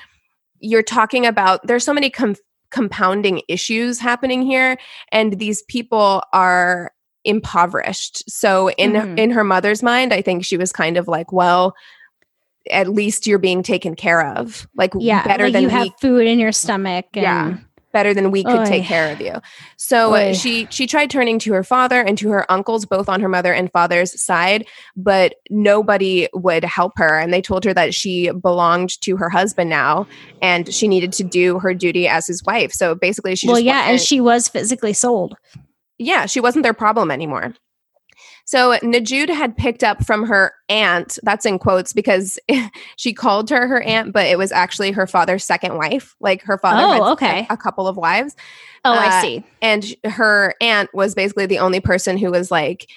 you're talking about there's so many com- compounding issues happening here and these people are impoverished so in Mhm. in her mother's mind i think she was kind of like well at least you're being taken care of like Yeah, better like than you we have food in your stomach. And, Yeah. Better than we could take care of you. So Oy. she she tried turning to her father and to her uncles both on her mother and father's side, but nobody would help her and they told her that she belonged to her husband now and she needed to do her duty as his wife. So basically she well, yeah, and she was physically sold. yeah, she wasn't their problem anymore. So Nujood had picked up from her aunt, that's in quotes because she called her her aunt, but it was actually her father's second wife. Like her father Oh, had a- okay. a, couple of wives. Oh, Uh, I see. And her aunt was basically the only person who was like,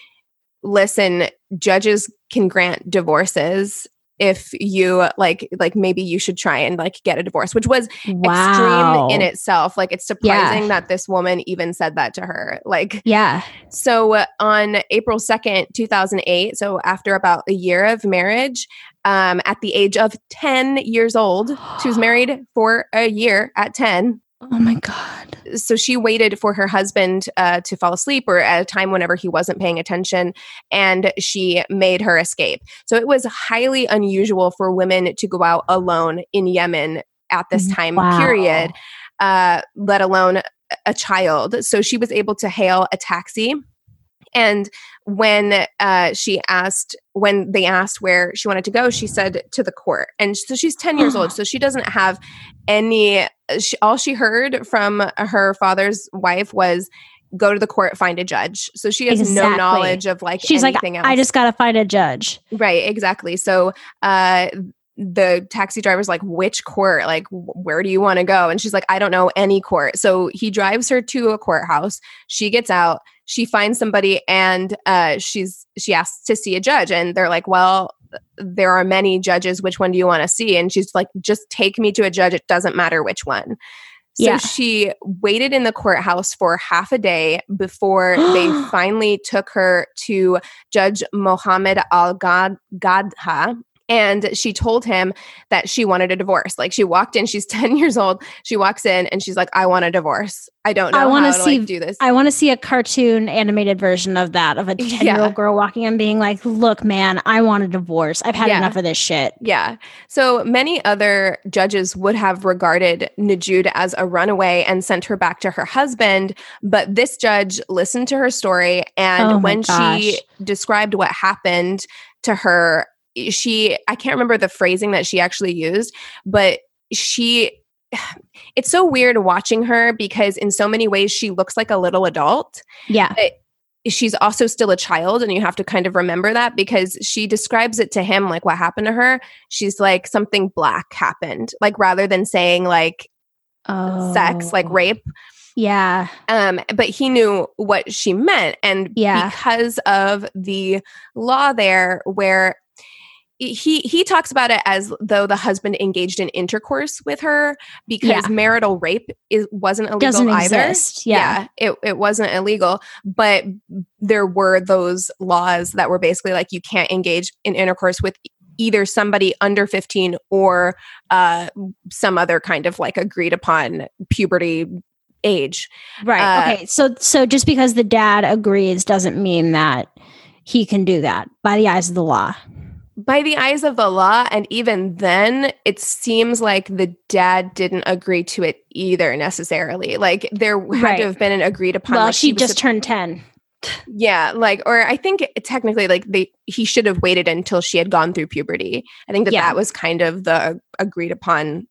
listen, judges can grant divorces if you like like maybe you should try and like get a divorce which was Wow. extreme in itself like it's surprising that this woman even said that to her like Yeah. so uh, on April 2nd, 2008, so after about a year of marriage, um, at the age of 10 years old, she was married for a year at 10. Oh my god. So she waited for her husband uh, to fall asleep or at a time whenever he wasn't paying attention, and she made her escape. So it was highly unusual for women to go out alone in Yemen at this time Wow. period, uh, let alone a- a child. So she was able to hail a taxi. And when uh, she asked, when they asked where she wanted to go, she said to the court. And so she's 10 years old. So she doesn't have any, she, all she heard from her father's wife was, go to the court, find a judge. So she has no knowledge of like She's like, else. I just got to find a judge. Right, exactly. So uh the taxi driver's like, which court? Like, wh- where do you want to go? And she's like, I don't know any court. So he drives her to a courthouse. She gets out. She finds somebody, and uh, she's she asks to see a judge, and they're like, well, there are many judges. Which one do you want to see? And she's like, just take me to a judge. It doesn't matter which one. So Yeah. she waited in the courthouse for half a day before they finally took her to Judge Mohammed Al Qadhi. And she told him that she wanted a divorce. Like she walked in, she's 10 years old. She walks in and she's like, I want a divorce. I don't know I how to see- like, do this. I want to see a cartoon animated version of that of a 10 year old girl walking in being like, look, man, I want a divorce. I've had Yeah. enough of this shit. Yeah. So many other judges would have regarded Nujood as a runaway and sent her back to her husband. But this judge listened to her story. And Oh when gosh. she described what happened to her, she, I can't remember the phrasing that she actually used, but she, it's so weird watching her because in so many ways she looks like a little adult. Yeah. she's also still a child and you have to kind of remember that because she describes it to him like what happened to her she's like something black happened like rather than saying like oh. sex like oh. rape yeah um but he knew what she meant and yeah. because of the law there where he he talks about it as though the husband engaged in intercourse with her because yeah. marital rape is wasn't illegal Doesn't either. Exist. Yeah. yeah, it it wasn't illegal, but there were those laws that were basically like you can't engage in intercourse with either somebody under 15 or uh, some other kind of like agreed upon puberty age. Right. Uh, okay. So so just because the dad agrees doesn't mean that he can do that by the eyes of the law by the eyes of the law and even then it seems like the dad didn't agree to it either necessarily. Like there had right. to have been an agreed upon well like she just turned 10 yeah like or i think technically like they he should have waited until she had gone through puberty. I think that yeah. that was kind of the agreed upon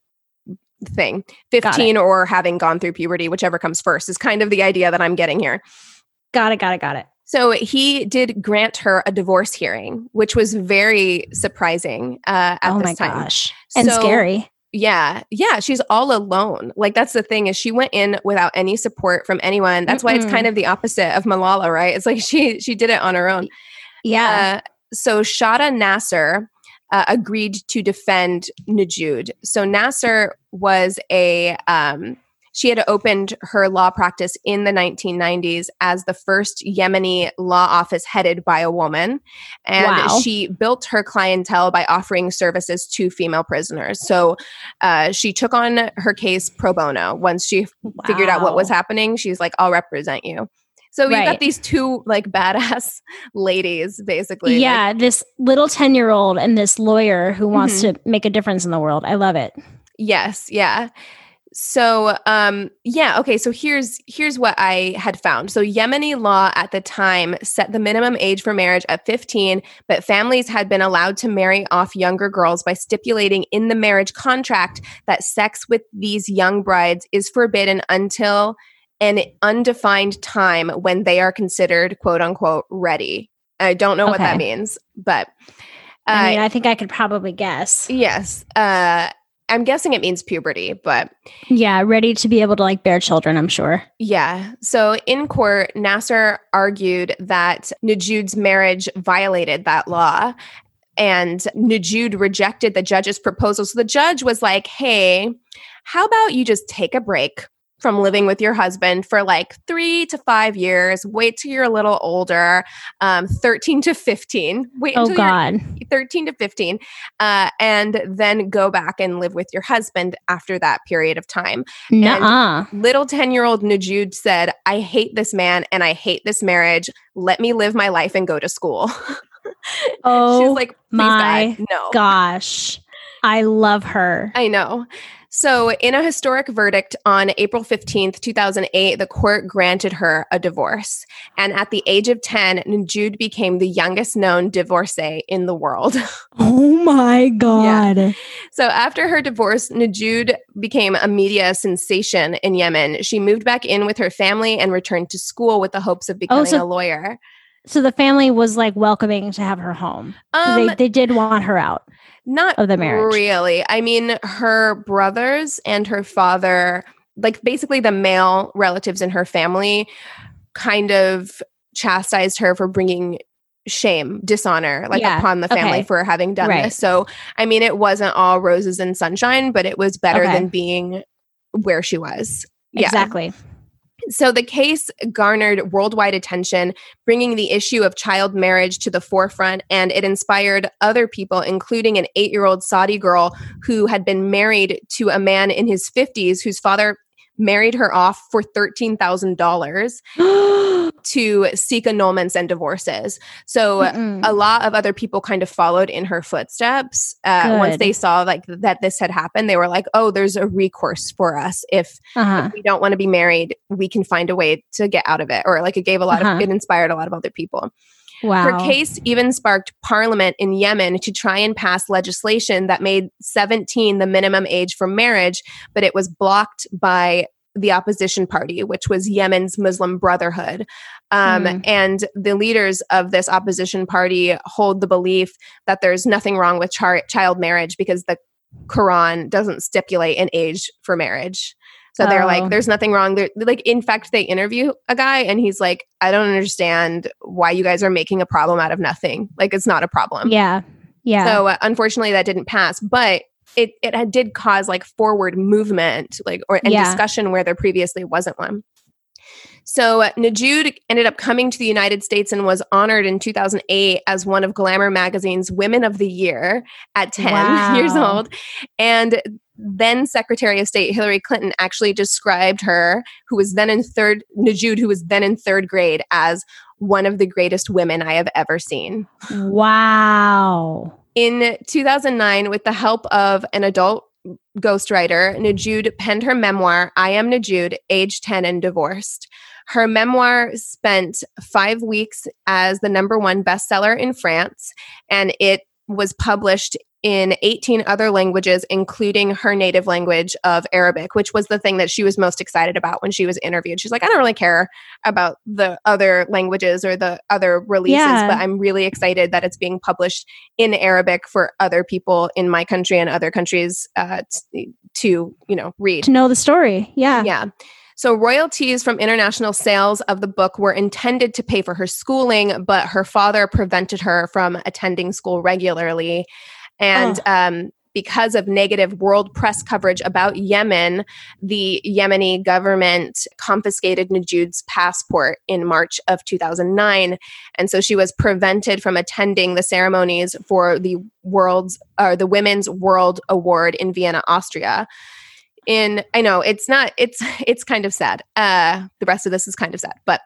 thing. 15 or having gone through puberty whichever comes first is kind of the idea that i'm getting here. Got it got it got it so he did grant her a divorce hearing, which was very surprising uh, at oh this time. Gosh. And so, scary. Yeah. Yeah. She's all alone. Like that's the thing is she went in without any support from anyone. That's mm why it's kind of the opposite of Malala, right? It's like she she did it on her own. Yeah. Uh, so Shada Nasser uh, agreed to defend Nujood. So Nasser was a um, she had opened her law practice in the 1990s as the first Yemeni law office headed by a woman. And wow. she built her clientele by offering services to female prisoners. So uh, she took on her case pro bono. Once she wow. figured out what was happening, she's like, I'll represent you. So we've right. got these two like badass ladies, basically. Yeah, like, this little 10 year old and this lawyer who wants mm-hmm. to make a difference in the world. I love it. Yes, yeah so um yeah okay so here's here's what i had found so yemeni law at the time set the minimum age for marriage at 15 but families had been allowed to marry off younger girls by stipulating in the marriage contract that sex with these young brides is forbidden until an undefined time when they are considered quote unquote ready i don't know okay. what that means but uh, I mean, I think I could probably guess. Yes. Uh, I'm guessing it means puberty, but yeah, ready to be able to like bear children, I'm sure. Yeah. So in court, Nasser argued that Nujood's marriage violated that law and Nujood rejected the judge's proposal. So the judge was like, "Hey, how about you just take a break? from living with your husband for like three to five years. Wait till you're a little older, um, 13 to 15. Wait oh, God. 13 to 15, uh, and then go back and live with your husband after that period of time. Nuh-uh. little 10 year old Nujood said, I hate this man and I hate this marriage. Let me live my life and go to school. oh, She's like, my God, no. gosh. I love her. I know. So, in a historic verdict on April 15th, 2008, the court granted her a divorce. And at the age of 10, Jude became the youngest known divorcee in the world. Oh my God. Yeah. So, after her divorce, Nujood became a media sensation in Yemen. She moved back in with her family and returned to school with the hopes of oh, becoming oh, so- a lawyer. So the family was like welcoming to have her home. Um, they, they did want her out. Not of the marriage. Really. I mean, her brothers and her father, like basically the male relatives in her family, kind of chastised her for bringing shame, dishonor, like yeah. upon the family okay. for having done right. this. So, I mean, it wasn't all roses and sunshine, but it was better okay. than being where she was. Yeah. So the case garnered worldwide attention, bringing the issue of child marriage to the forefront, and it inspired other people, including an eight year old Saudi girl who had been married to a man in his 50s whose father married her off for $13,000 to seek annulments and divorces. So Mm-mm. a lot of other people kind of followed in her footsteps. Uh, once they saw like that this had happened, they were like, "Oh, there's a recourse for us. If, uh-huh. if we don't want to be married, we can find a way to get out of it." Or like it gave a lot uh-huh. of it inspired a lot of other people. Wow. Her case even sparked parliament in Yemen to try and pass legislation that made 17 the minimum age for marriage, but it was blocked by the opposition party, which was Yemen's Muslim Brotherhood. Um, mm. And the leaders of this opposition party hold the belief that there's nothing wrong with char- child marriage because the Quran doesn't stipulate an age for marriage. So they're oh. like, there's nothing wrong. They're like, in fact, they interview a guy and he's like, I don't understand why you guys are making a problem out of nothing. Like, it's not a problem. Yeah. Yeah. So uh, unfortunately, that didn't pass. But it it did cause like forward movement, like or and yeah. discussion where there previously wasn't one. So uh, Nujood ended up coming to the United States and was honored in 2008 as one of Glamour magazine's Women of the Year at 10 wow. years old. And then Secretary of State Hillary Clinton actually described her, who was then in third, Nujood, who was then in third grade, as one of the greatest women I have ever seen. Wow. In 2009, with the help of an adult ghostwriter, Nujood penned her memoir, I Am Nujood, age 10 and divorced. Her memoir spent five weeks as the number one bestseller in France, and it was published in 18 other languages, including her native language of Arabic, which was the thing that she was most excited about when she was interviewed. She's like, I don't really care about the other languages or the other releases, yeah. but I'm really excited that it's being published in Arabic for other people in my country and other countries uh, t- to, you know, read. To know the story. Yeah. Yeah. So, royalties from international sales of the book were intended to pay for her schooling, but her father prevented her from attending school regularly. And oh. um, because of negative world press coverage about Yemen, the Yemeni government confiscated Nujood's passport in March of 2009. And so she was prevented from attending the ceremonies for the world's or the Women's World Award in Vienna, Austria in i know it's not it's it's kind of sad uh the rest of this is kind of sad but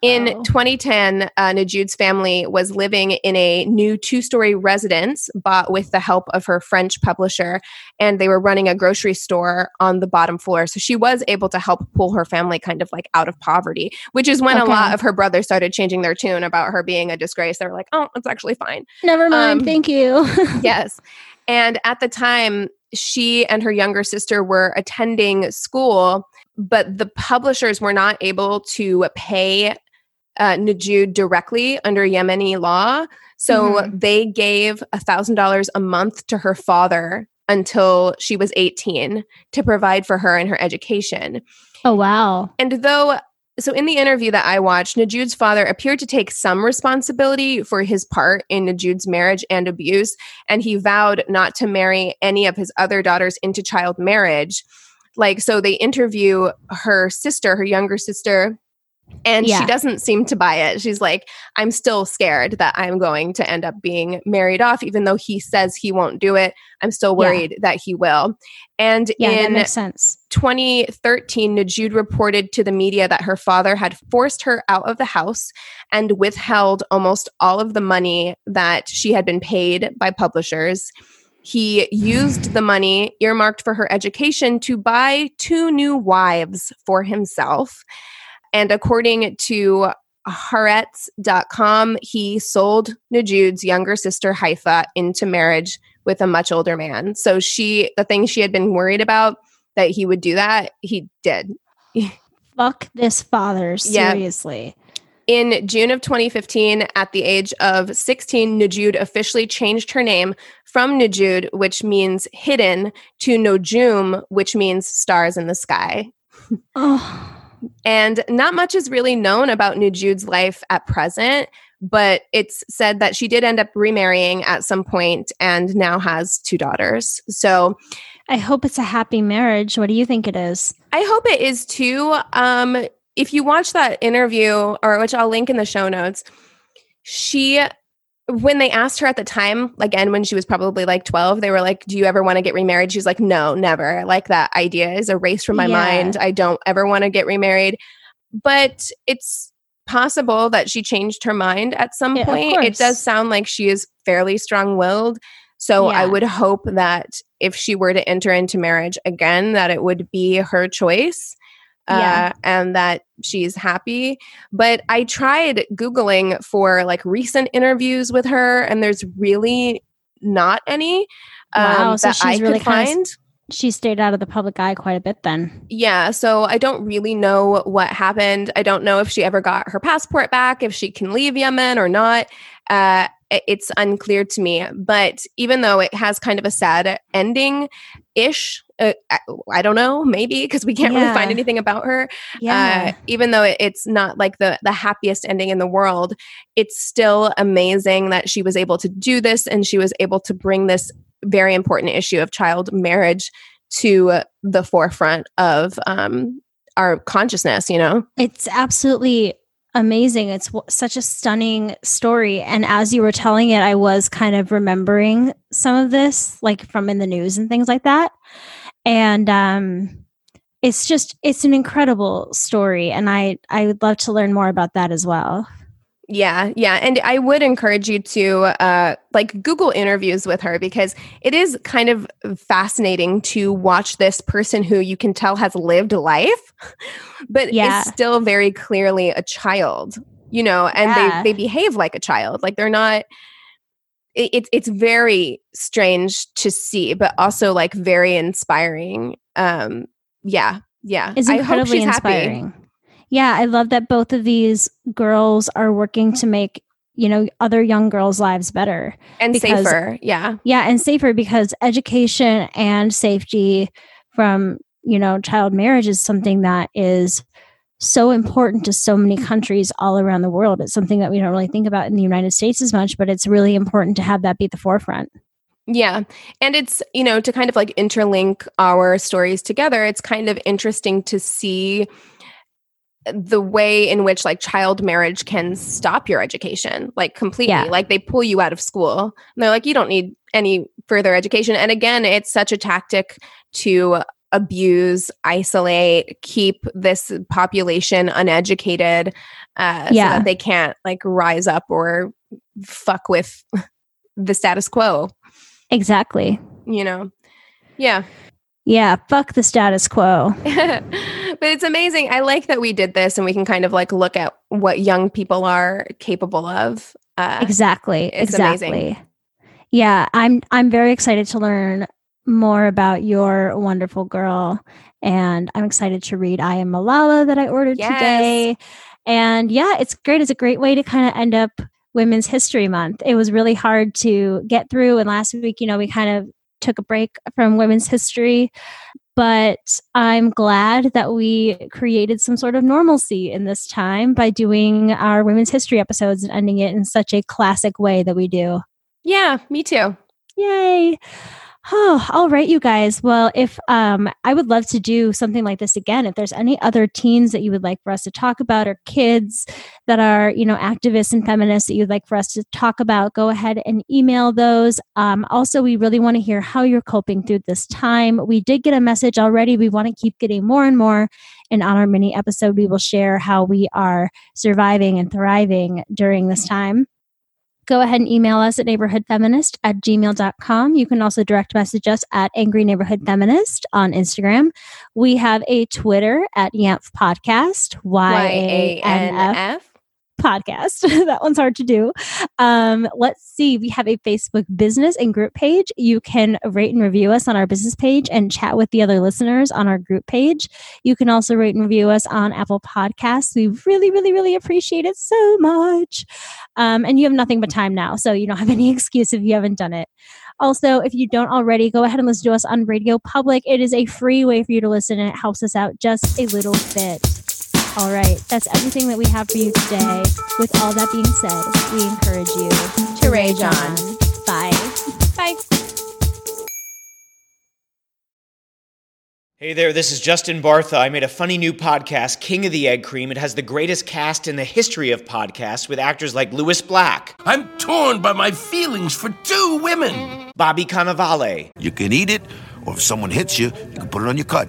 in oh. 2010 uh, Nujood's family was living in a new two-story residence bought with the help of her french publisher and they were running a grocery store on the bottom floor. So she was able to help pull her family kind of like out of poverty which is when okay. a lot of her brothers started changing their tune about her being a disgrace. They were like oh it's actually fine. Never mind. Um, thank you. yes. And at the time she and her younger sister were attending school, but the publishers were not able to pay uh, Nujood directly under Yemeni law. So mm-hmm. they gave $1,000 a month to her father until she was 18 to provide for her and her education. Oh, wow. And though so, in the interview that I watched, Nujood's father appeared to take some responsibility for his part in Nujood's marriage and abuse, and he vowed not to marry any of his other daughters into child marriage. Like, so they interview her sister, her younger sister, and yeah. she doesn't seem to buy it. She's like, I'm still scared that I'm going to end up being married off, even though he says he won't do it. I'm still worried yeah. that he will. And yeah, in makes sense. 2013, Nujood reported to the media that her father had forced her out of the house and withheld almost all of the money that she had been paid by publishers. He used the money earmarked for her education to buy two new wives for himself. And according to Haaretz.com, he sold Nujood's younger sister Haifa into marriage with a much older man. So she, the thing she had been worried about that he would do that, he did. Fuck this father, seriously. Yeah. In June of 2015, at the age of 16, Nujood officially changed her name from Nujood, which means hidden, to Nojum, which means stars in the sky. oh. And not much is really known about Nujood's life at present, but it's said that she did end up remarrying at some point and now has two daughters. So I hope it's a happy marriage. What do you think it is? I hope it is too. Um, if you watch that interview, or which I'll link in the show notes, she when they asked her at the time, again, when she was probably like 12, they were like, Do you ever want to get remarried? She's like, No, never. Like that idea is erased from my yeah. mind. I don't ever want to get remarried. But it's possible that she changed her mind at some yeah, point. It does sound like she is fairly strong willed. So yeah. I would hope that if she were to enter into marriage again, that it would be her choice yeah. Uh, and that she's happy. But I tried Googling for like recent interviews with her, and there's really not any um, wow, so that I really could find. she stayed out of the public eye quite a bit then. Yeah, so I don't really know what happened. I don't know if she ever got her passport back, if she can leave Yemen or not. Uh, it's unclear to me. But even though it has kind of a sad ending ish, uh, I don't know, maybe because we can't yeah. really find anything about her. Uh, yeah. Uh, even though it's not like the the happiest ending in the world, it's still amazing that she was able to do this and she was able to bring this very important issue of child marriage to the forefront of um, our consciousness. You know, it's absolutely amazing. It's w- such a stunning story. And as you were telling it, I was kind of remembering some of this, like from in the news and things like that. And um, it's just, it's an incredible story. And I, I would love to learn more about that as well. Yeah, yeah. And I would encourage you to uh, like Google interviews with her because it is kind of fascinating to watch this person who you can tell has lived life, but yeah. is still very clearly a child, you know, and yeah. they, they behave like a child. Like they're not it's it's very strange to see, but also like very inspiring. Um, yeah, yeah. It's incredibly inspiring. Happy. Yeah, I love that both of these girls are working to make you know other young girls lives better and because, safer yeah yeah and safer because education and safety from you know child marriage is something that is so important to so many countries all around the world. It's something that we don't really think about in the united states as much but it's really important to have that be at the forefront. Yeah. And it's, you know, to kind of like interlink our stories together, it's kind of interesting to see the way in which like child marriage can stop your education like completely. Yeah. like they pull you out of school. And they're like you don't need any further education. And again it's such a tactic to abuse isolate keep this population uneducated uh, yeah so that they can't like rise up or fuck with the status quo exactly you know yeah yeah, fuck the status quo. but it's amazing. I like that we did this and we can kind of like look at what young people are capable of. Uh, exactly. exactly. Amazing. Yeah, I'm I'm very excited to learn more about your wonderful girl and I'm excited to read I am Malala that I ordered yes. today. And yeah, it's great. It's a great way to kind of end up Women's History Month. It was really hard to get through and last week, you know, we kind of took a break from women's history but I'm glad that we created some sort of normalcy in this time by doing our women's history episodes and ending it in such a classic way that we do. Yeah, me too. Yay. Oh, all right, you guys. Well, if um, I would love to do something like this again. If there's any other teens that you would like for us to talk about, or kids that are, you know, activists and feminists that you'd like for us to talk about, go ahead and email those. Um, also, we really want to hear how you're coping through this time. We did get a message already. We want to keep getting more and more. And on our mini episode, we will share how we are surviving and thriving during this time go ahead and email us at neighborhoodfeminist at gmail.com. You can also direct message us at Angry Neighborhood Feminist on Instagram. We have a Twitter at YANF Podcast, Y A N F podcast. that one's hard to do. Um, let's see. We have a Facebook business and group page. You can rate and review us on our business page and chat with the other listeners on our group page. You can also rate and review us on Apple Podcasts. We really, really, really appreciate it so much. Um, and you have nothing but time now. So you don't have any excuse if you haven't done it. Also, if you don't already, go ahead and listen to us on Radio Public. It is a free way for you to listen and it helps us out just a little bit. All right, that's everything that we have for you today. With all that being said, we encourage you to rage on. Bye. Bye. Hey there, this is Justin Bartha. I made a funny new podcast, King of the Egg Cream. It has the greatest cast in the history of podcasts with actors like Lewis Black. I'm torn by my feelings for two women. Bobby Cannavale. You can eat it or if someone hits you, you can put it on your cut.